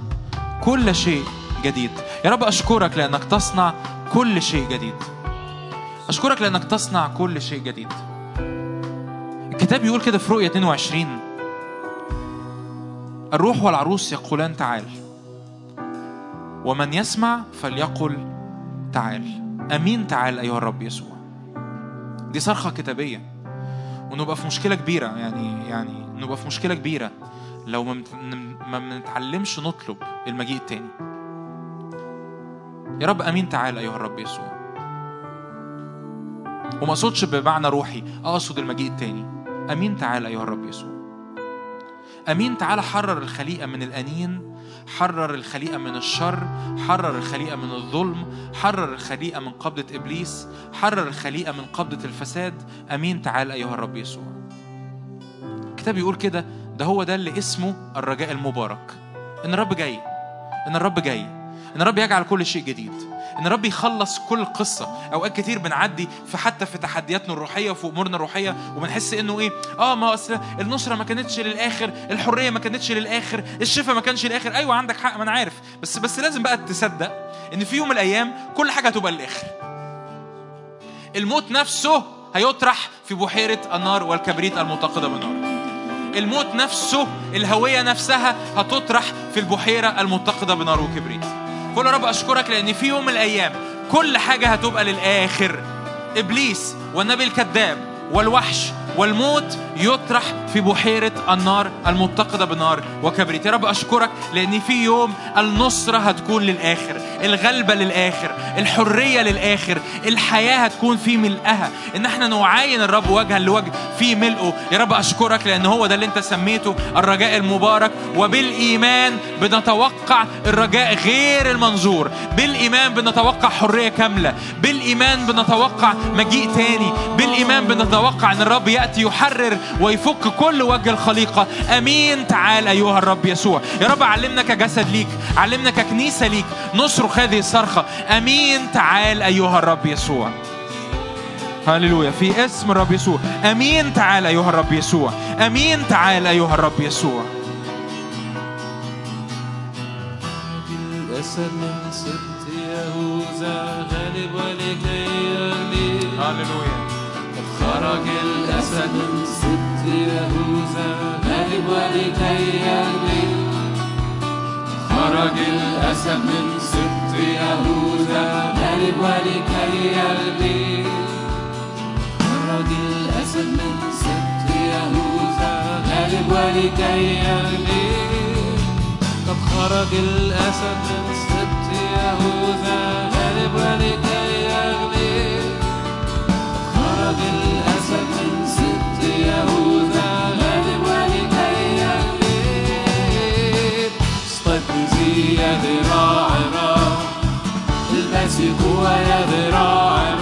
كل شيء جديد. يا رب أشكرك لأنك تصنع كل شيء جديد. أشكرك لأنك تصنع كل شيء جديد. الكتاب يقول كده في رؤية 22 الروح والعروس يقولان تعال. ومن يسمع فليقل تعال. أمين تعال أيها الرب يسوع. دي صرخة كتابية. ونبقى في مشكلة كبيرة. يعني يعني نبقى في مشكلة كبيرة. لو ما بنت- ما بنتعلمش نطلب المجيء التاني. يا رب أمين تعال أيها الرب يسوع. وما أقصدش بمعنى روحي أقصد المجيء التاني. أمين تعال أيها الرب يسوع. أمين تعال حرر الخليقة من الأنين حرر الخليقة من الشر حرر الخليقة من الظلم حرر الخليقة من قبضة إبليس حرر الخليقة من قبضة الفساد. أمين تعال أيها الرب يسوع. الكتاب يقول كده ده هو ده اللي اسمه الرجاء المبارك. إن الرب جاي إن الرب جاي. إن الرب يجعل كل شيء جديد. إن الرب يخلص كل قصة. أوقات كتير بنعدي في حتى في تحدياتنا الروحية وفي أمورنا الروحية وبنحس إنه إيه آه ما أصل النصره ما كانتش للآخر الحرية ما كانتش للآخر الشفاء ما كانش للآخر. أيوه عندك حق ما أنا عارف. بس بس لازم بقى تصدق إن في يوم من الأيام كل حاجة هتبقى للآخر. الموت نفسه هيطرح في بحيرة النار والكبريت المتقده بالنار الموت نفسه الهوية نفسها هتطرح في البحيرة المتقدة بنار وكبريت يا رب أشكرك لأن في يوم من الأيام كل حاجة هتبقى للآخر. إبليس والنبي الكذاب والوحش والموت يطرح في بحيرة النار المتقدة بنار وكبريت. يا رب أشكرك لأن في يوم النصرة هتكون للآخر الغلبة للآخر الحرية للآخر الحياة هتكون في ملئها. إن إحنا نعاين الرب وجها لوجه في ملئه. يا رب أشكرك لأن هو ده اللي أنت سميته الرجاء المبارك. وبالإيمان بنتوقع الرجاء غير المنظور. بالإيمان بنتوقع حرية كاملة. بالإيمان بنتوقع مجيء تاني. بالإيمان بنتوقع أن الرب يأتي يحرر ويفك كل وجه الخليقة. أمين. تعال أيها الرب يسوع. يا رب علمنا كجسد ليك علمنا ككنيسة ليك نصرخ هذه الصرخة. أمين. تعال أيها الرب يسوع. هللويا. في اسم الرب يسوع. آمين. تعال أيها الرب يسوع. آمين. تعال أيها الرب يسوع. الأسد من سبط يهوذا غالب ولكي يغلب هللويا. خرج حسن سبت يهوذا غالب ولكي يغلب خرج الأسد من سبط يهوذا غالب ولكي يغلب خرج الأسد من سبط يهوذا غالب ولكي يغلب قد خرج الأسد من سبط يهوذا غالب ولكي يغلب خرج يا ذراع الرب المسيح هو يا ذراع الرب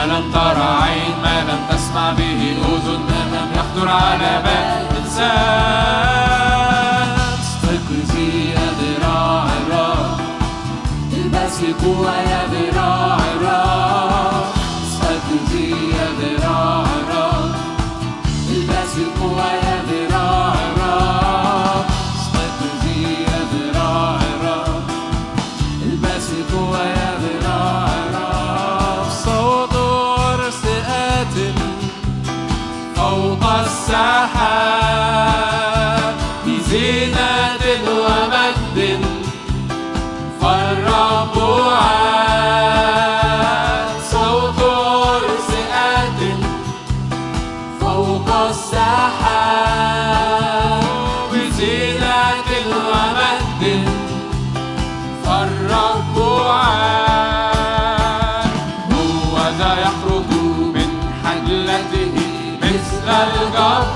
ما لم ترى عين ما لم تسمع به أذن ما لم يخطر على بال إنسان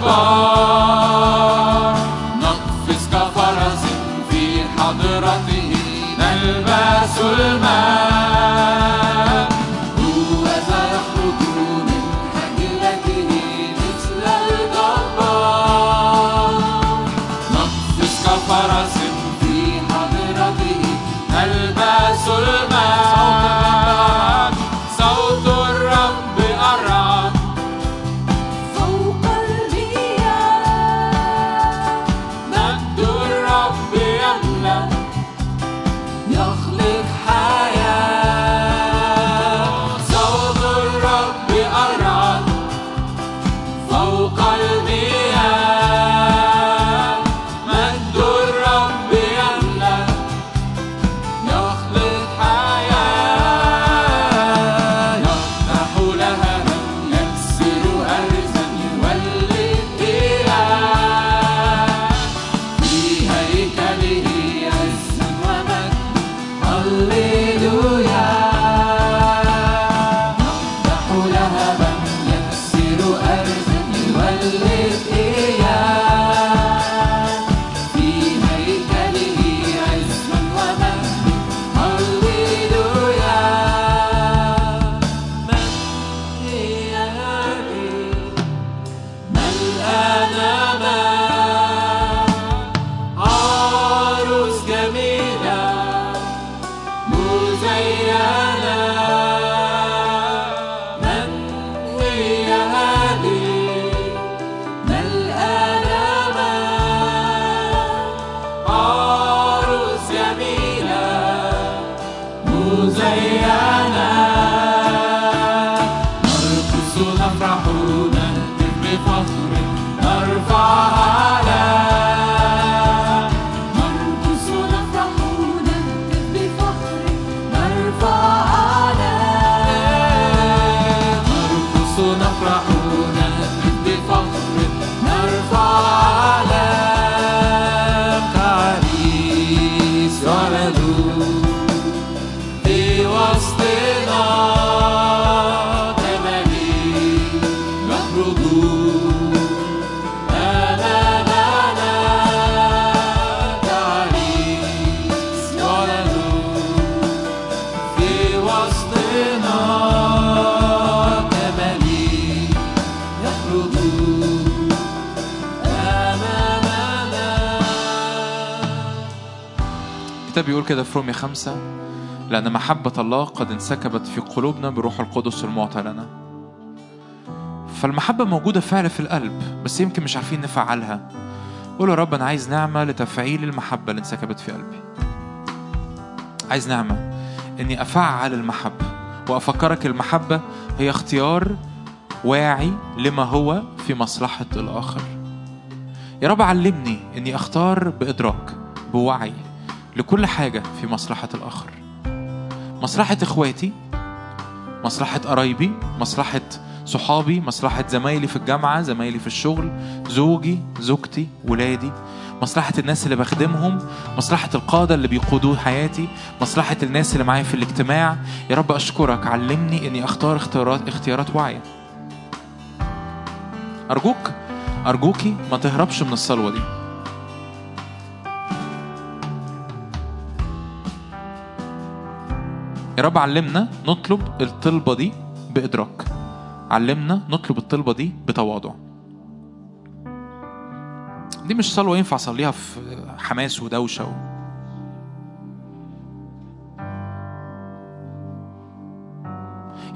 Abba. كده في رومية خمسة. لأن محبة الله قد انسكبت في قلوبنا بروح القدس المعطى لنا. فالمحبة موجودة فعلا في القلب بس يمكن مش عارفين نفعلها. قول يا رب أنا عايز نعمة لتفعيل المحبة اللي انسكبت في قلبي. عايز نعمة. إني أفعل المحبة وأفكرك المحبة هي اختيار واعي لما هو في مصلحة الآخر. يا رب علمني إني أختار بإدراك بوعي. لكل حاجة في مصلحة الآخر. مصلحة إخواتي مصلحة قرايبي مصلحة صحابي مصلحة زمايلي في الجامعة زمايلي في الشغل زوجي زوجتي ولادي مصلحة الناس اللي بخدمهم مصلحة القادة اللي بيقودوا حياتي مصلحة الناس اللي معايا في الاجتماع. يا رب أشكرك علمني أني أختار اختيارات اختيارات واعية. أرجوك أرجوكي ما تهربش من الصلوة دي. يا رب علمنا نطلب الطلبة دي بإدراك. علمنا نطلب الطلبة دي بتواضع. دي مش صلوة ينفع أصليها في حماس ودوشة و...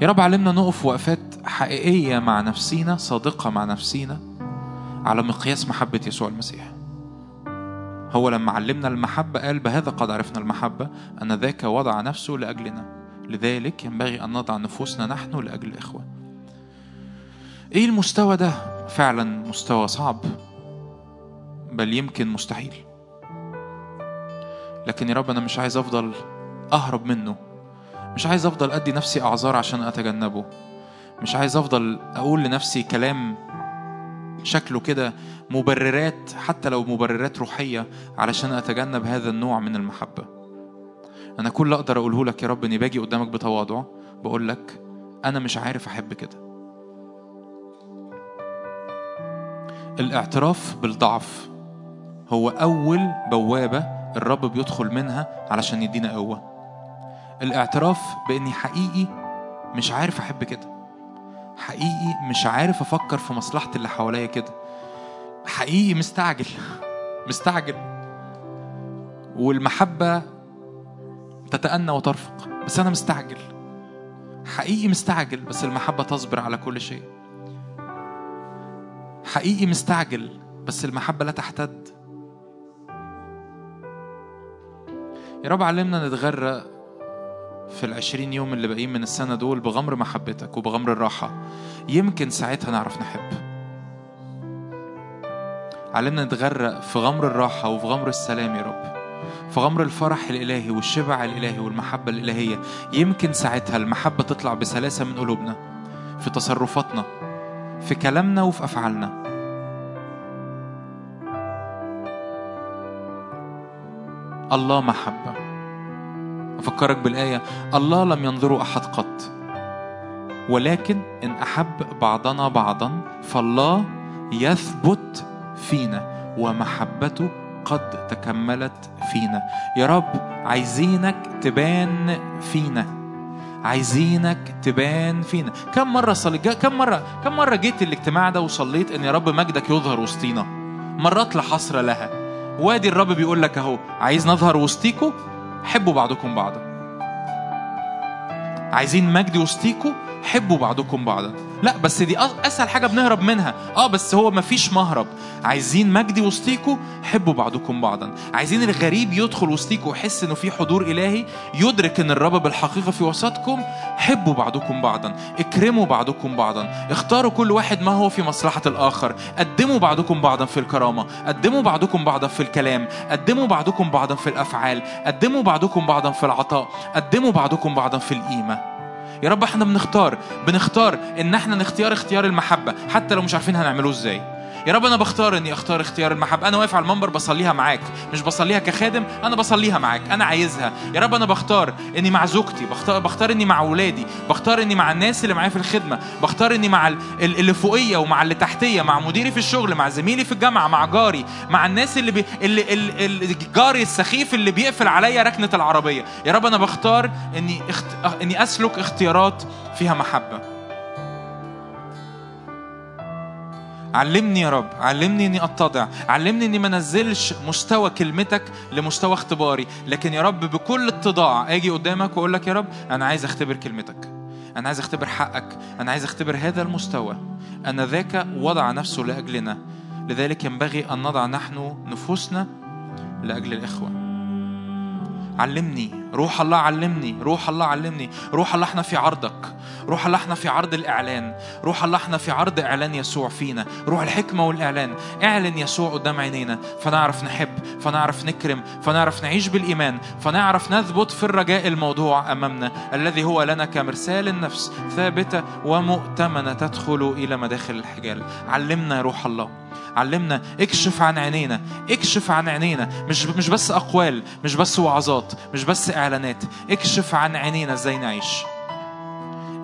يا رب علمنا نقف وقفات حقيقية مع نفسينا صادقة مع نفسينا على مقياس محبة يسوع المسيح. هو لما علمنا المحبة قال بهذا قد عرفنا المحبة أن ذاك وضع نفسه لأجلنا. لذلك ينبغي أن نضع نفوسنا نحن لأجل الإخوة. إيه المستوى ده؟ فعلا مستوى صعب بل يمكن مستحيل. لكن يا رب أنا مش عايز أفضل أهرب منه. مش عايز أفضل أدي نفسي أعذار عشان أتجنبه. مش عايز أفضل أقول لنفسي كلام شكله كده مبررات حتى لو مبررات روحية علشان أتجنب هذا النوع من المحبة. أنا كل أقدر أقوله لك يا رب إني باجي قدامك بتواضع بقول لك أنا مش عارف أحب كده. الاعتراف بالضعف هو أول بوابة الرب بيدخل منها علشان يدينا قوة. الاعتراف بإني حقيقي مش عارف أحب كده. حقيقي مش عارف أفكر في مصلحة اللي حواليا كده. حقيقي مستعجل مستعجل. والمحبة تتأنى وترفق بس أنا مستعجل. حقيقي مستعجل بس المحبة تصبر على كل شيء. حقيقي مستعجل بس المحبة لا تحتد. يا رب علمنا نتغرق في العشرين يوم اللي باقيين من السنة دول بغمر محبتك وبغمر الراحة يمكن ساعتها نعرف نحب. علمنا نتغرق في غمر الراحة وفي غمر السلام يا رب. في غمر الفرح الإلهي والشبع الإلهي والمحبة الإلهية يمكن ساعتها المحبة تطلع بسلاسة من قلوبنا في تصرفاتنا في كلامنا وفي أفعالنا. الله محبة. أفكرك بالآية الله لم ينظروا أحد قط ولكن إن أحب بعضنا بعضا فالله يثبت فينا ومحبته قد تكملت فينا. يا رب عايزينك تبان فينا عايزينك تبان فينا. كم مرة صليت كم مرة كم مرة جيت الاجتماع ده وصليت إن يا رب مجدك يظهر وسطينا؟ مرات لا حصر لها. وادي الرب بيقول لك أهو عايز نظهر وسطيكوا حبوا بعضكم بعضا. عايزين مجد وسطيكوا حبوا بعضكم بعضا. لا بس دي أسهل حاجة بنهرب منها. آه بس هو مفيش مهرب. عايزين مجدي وسطيكوا حبوا بعضكم بعضا. عايزين الغريب يدخل وسطيكوا ويحس إنه في حضور إلهي يدرك إن الرب بالحقيقة في وسطكم. حبوا بعضكم بعضا. اكرموا بعضكم بعضا. اختاروا كل واحد ما هو في مصلحة الآخر. قدموا بعضكم بعضا في الكرامة. قدموا بعضكم بعضا في الكلام. قدموا بعضكم بعضا في الأفعال. قدموا بعضكم بعضا في العطاء. قدموا بعضكم بعضا في القيمة. يا رب إحنا بنختار بنختار ان إحنا نختار اختيار المحبة حتى لو مش عارفين هنعمله إزاي. يا رب أنا بختار اني اختار اختيار المحبة. أنا واقف على المنبر بصليها معاك. مش بصليها كخادم أنا بصليها معاك. أنا عايزها. يا رب أنا بختار اني مع زوجتي. بختار بختار اني مع اولادي بختار اني مع الناس اللي معايا في الخدمة. بختار اني مع ال- ال- اللي فوقية ومع اللي تحتية مع مديري في الشغل مع زميلي في الجامعة مع جاري مع الناس اللي, بي... اللي ال... ال... جاري السخيف اللي بيقفل عليا ركنة العربية. يا رب أنا بختار اني اخت... اني اسلك اختيارات فيها محبة. علمني يا رب علمني إني أتضع علمني إني ما انزلش مستوى كلمتك لمستوى اختباري. لكن يا رب بكل اتضاع آجي قدامك وأقول لك يا رب أنا عايز أختبر كلمتك. أنا عايز أختبر حقك. أنا عايز أختبر هذا المستوى. ان ذاك وضع نفسه لأجلنا. لذلك ينبغي أن نضع نحن نفوسنا لأجل الإخوة. علمني روح الله علمني روح الله علمني. روح الله إحنا في عرضك. روح الله إحنا في عرض الإعلان. روح الله إحنا في عرض إعلان يسوع فينا. روح الحكمة والإعلان. اعلن يسوع قدام عينينا. فنعرف نحب فنعرف نكرم فنعرف نعيش بالإيمان فنعرف نثبت في الرجاء الموضوع أمامنا الذي هو لنا كمرسال النفس ثابتة ومؤتمنة تدخل إلى مداخل الحجال. علمنا يا روح الله. علمنا. اكشف عن عينينا. اكشف عن عينينا. مش مش بس أقوال مش بس وعظات مش بس إعلانات. اكشف عن عينينا إزاي نعيش.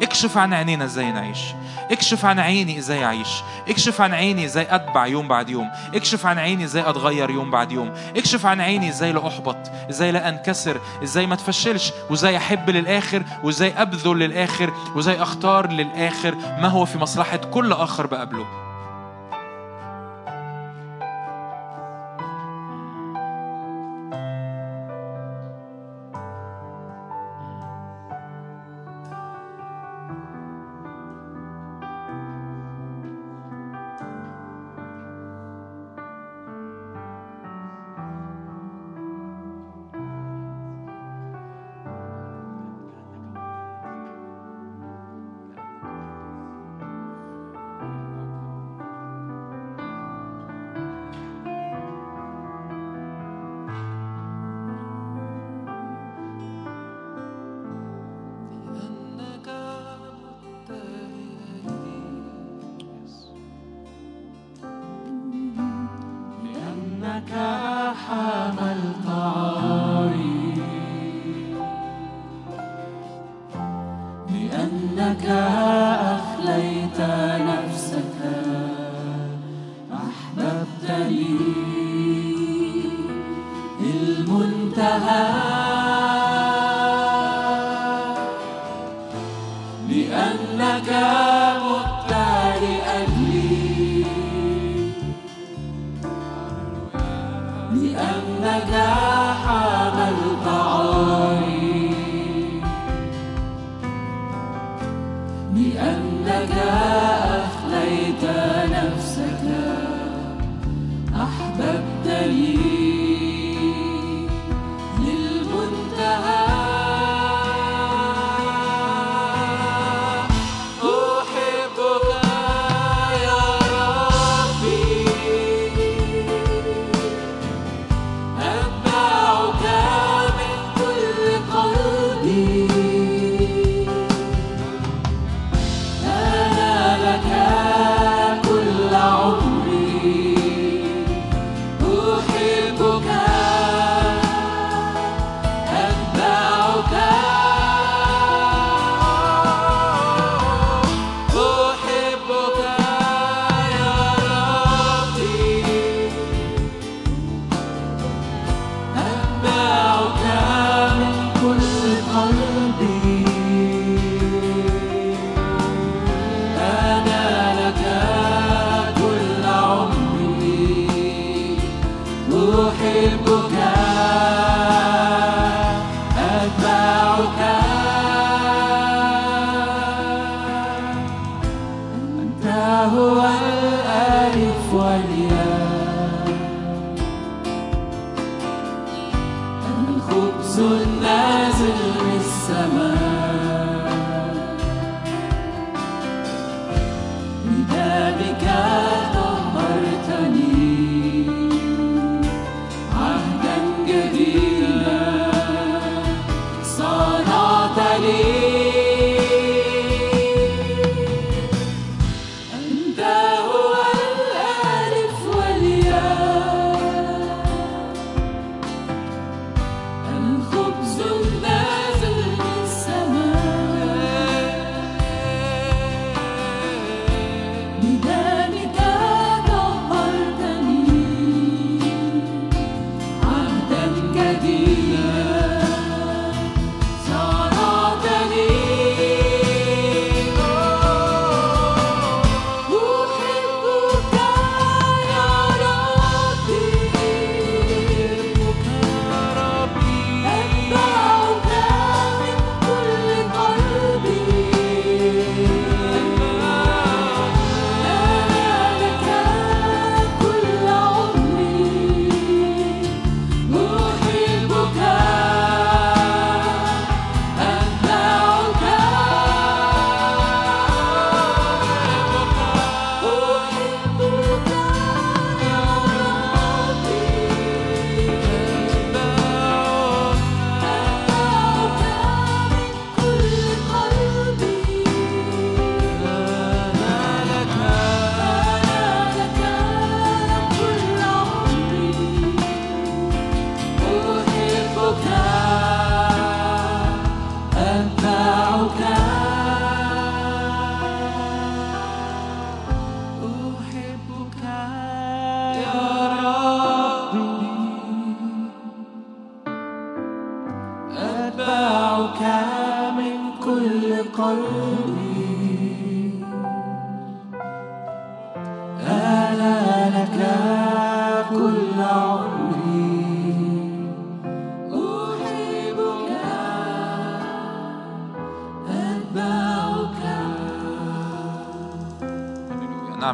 اكشف عن عينينا إزاي نعيش. اكشف عن عيني إزاي أعيش. اكشف عن عيني إزاي أتبع يوم بعد يوم. اكشف عن عيني إزاي أتغير يوم بعد يوم. اكشف عن عيني إزاي لا أحبط إزاي لا أنكسر إزاي ما اتفشلش وإزاي أحب للآخر وإزاي أبذل للآخر وإزاي أختار للآخر ما هو في مصلحة كل آخر بقابله.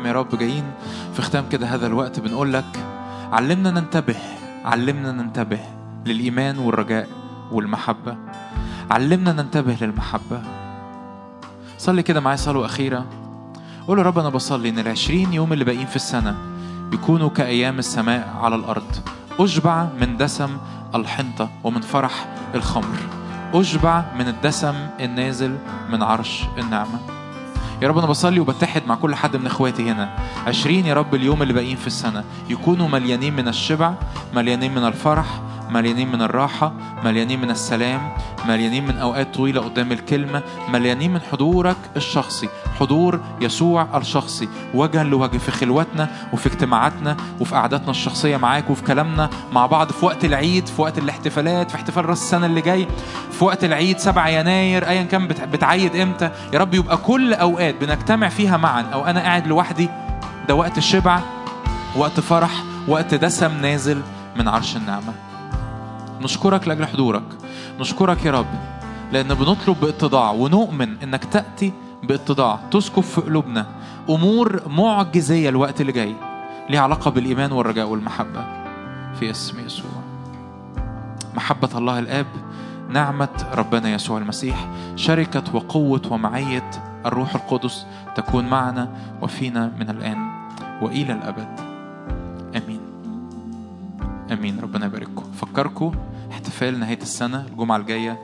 نعم يا رب جايين في ختام كده هذا الوقت بنقول لك علمنا ننتبه علمنا ننتبه للإيمان والرجاء والمحبة. علمنا ننتبه للمحبة. صلي كده معايا صلوة أخيرة. قول يا رب أنا بصلي إن العشرين يوم اللي باقيين في السنة يكونوا كأيام السماء على الأرض. أشبع من دسم الحنطة ومن فرح الخمر. أشبع من الدسم النازل من عرش النعمة. يا رب أنا بصلي وبتحد مع كل حد من إخواتي هنا. عشرين يا رب اليوم اللي باقيين في السنة يكونوا مليانين من الشبع مليانين من الفرح مليانين من الراحة مليانين من السلام مليانين من أوقات طويلة قدام الكلمة مليانين من حضورك الشخصي حضور يسوع الشخصي وجها لوجه في خلوتنا وفي اجتماعاتنا وفي قعداتنا الشخصية معاك وفي كلامنا مع بعض في وقت العيد في وقت الاحتفالات في احتفال راس السنة اللي جاي في وقت العيد 7 يناير أيا كان بت- بتعيد إمتى يا رب يبقى كل أوقات بنجتمع فيها معا. أو أنا قاعد لوحدي ده وقت شبع وقت فرح وقت دسم نازل من عرش النعمة. نشكرك لأجل حضورك. نشكرك يا رب لأن بنطلب بإتضاع ونؤمن إنك تأتي بإتضاع تسكب في قلوبنا أمور معجزية الوقت اللي جاي ليها علاقة بالإيمان والرجاء والمحبة. في اسم يسوع. محبة الله الآب نعمة ربنا يسوع المسيح شركة وقوة ومعية الروح القدس تكون معنا وفينا من الآن وإلى الأبد. امين آمين. ربنا يبارككم. فكركم احتفال نهاية السنة الجمعة الجاية.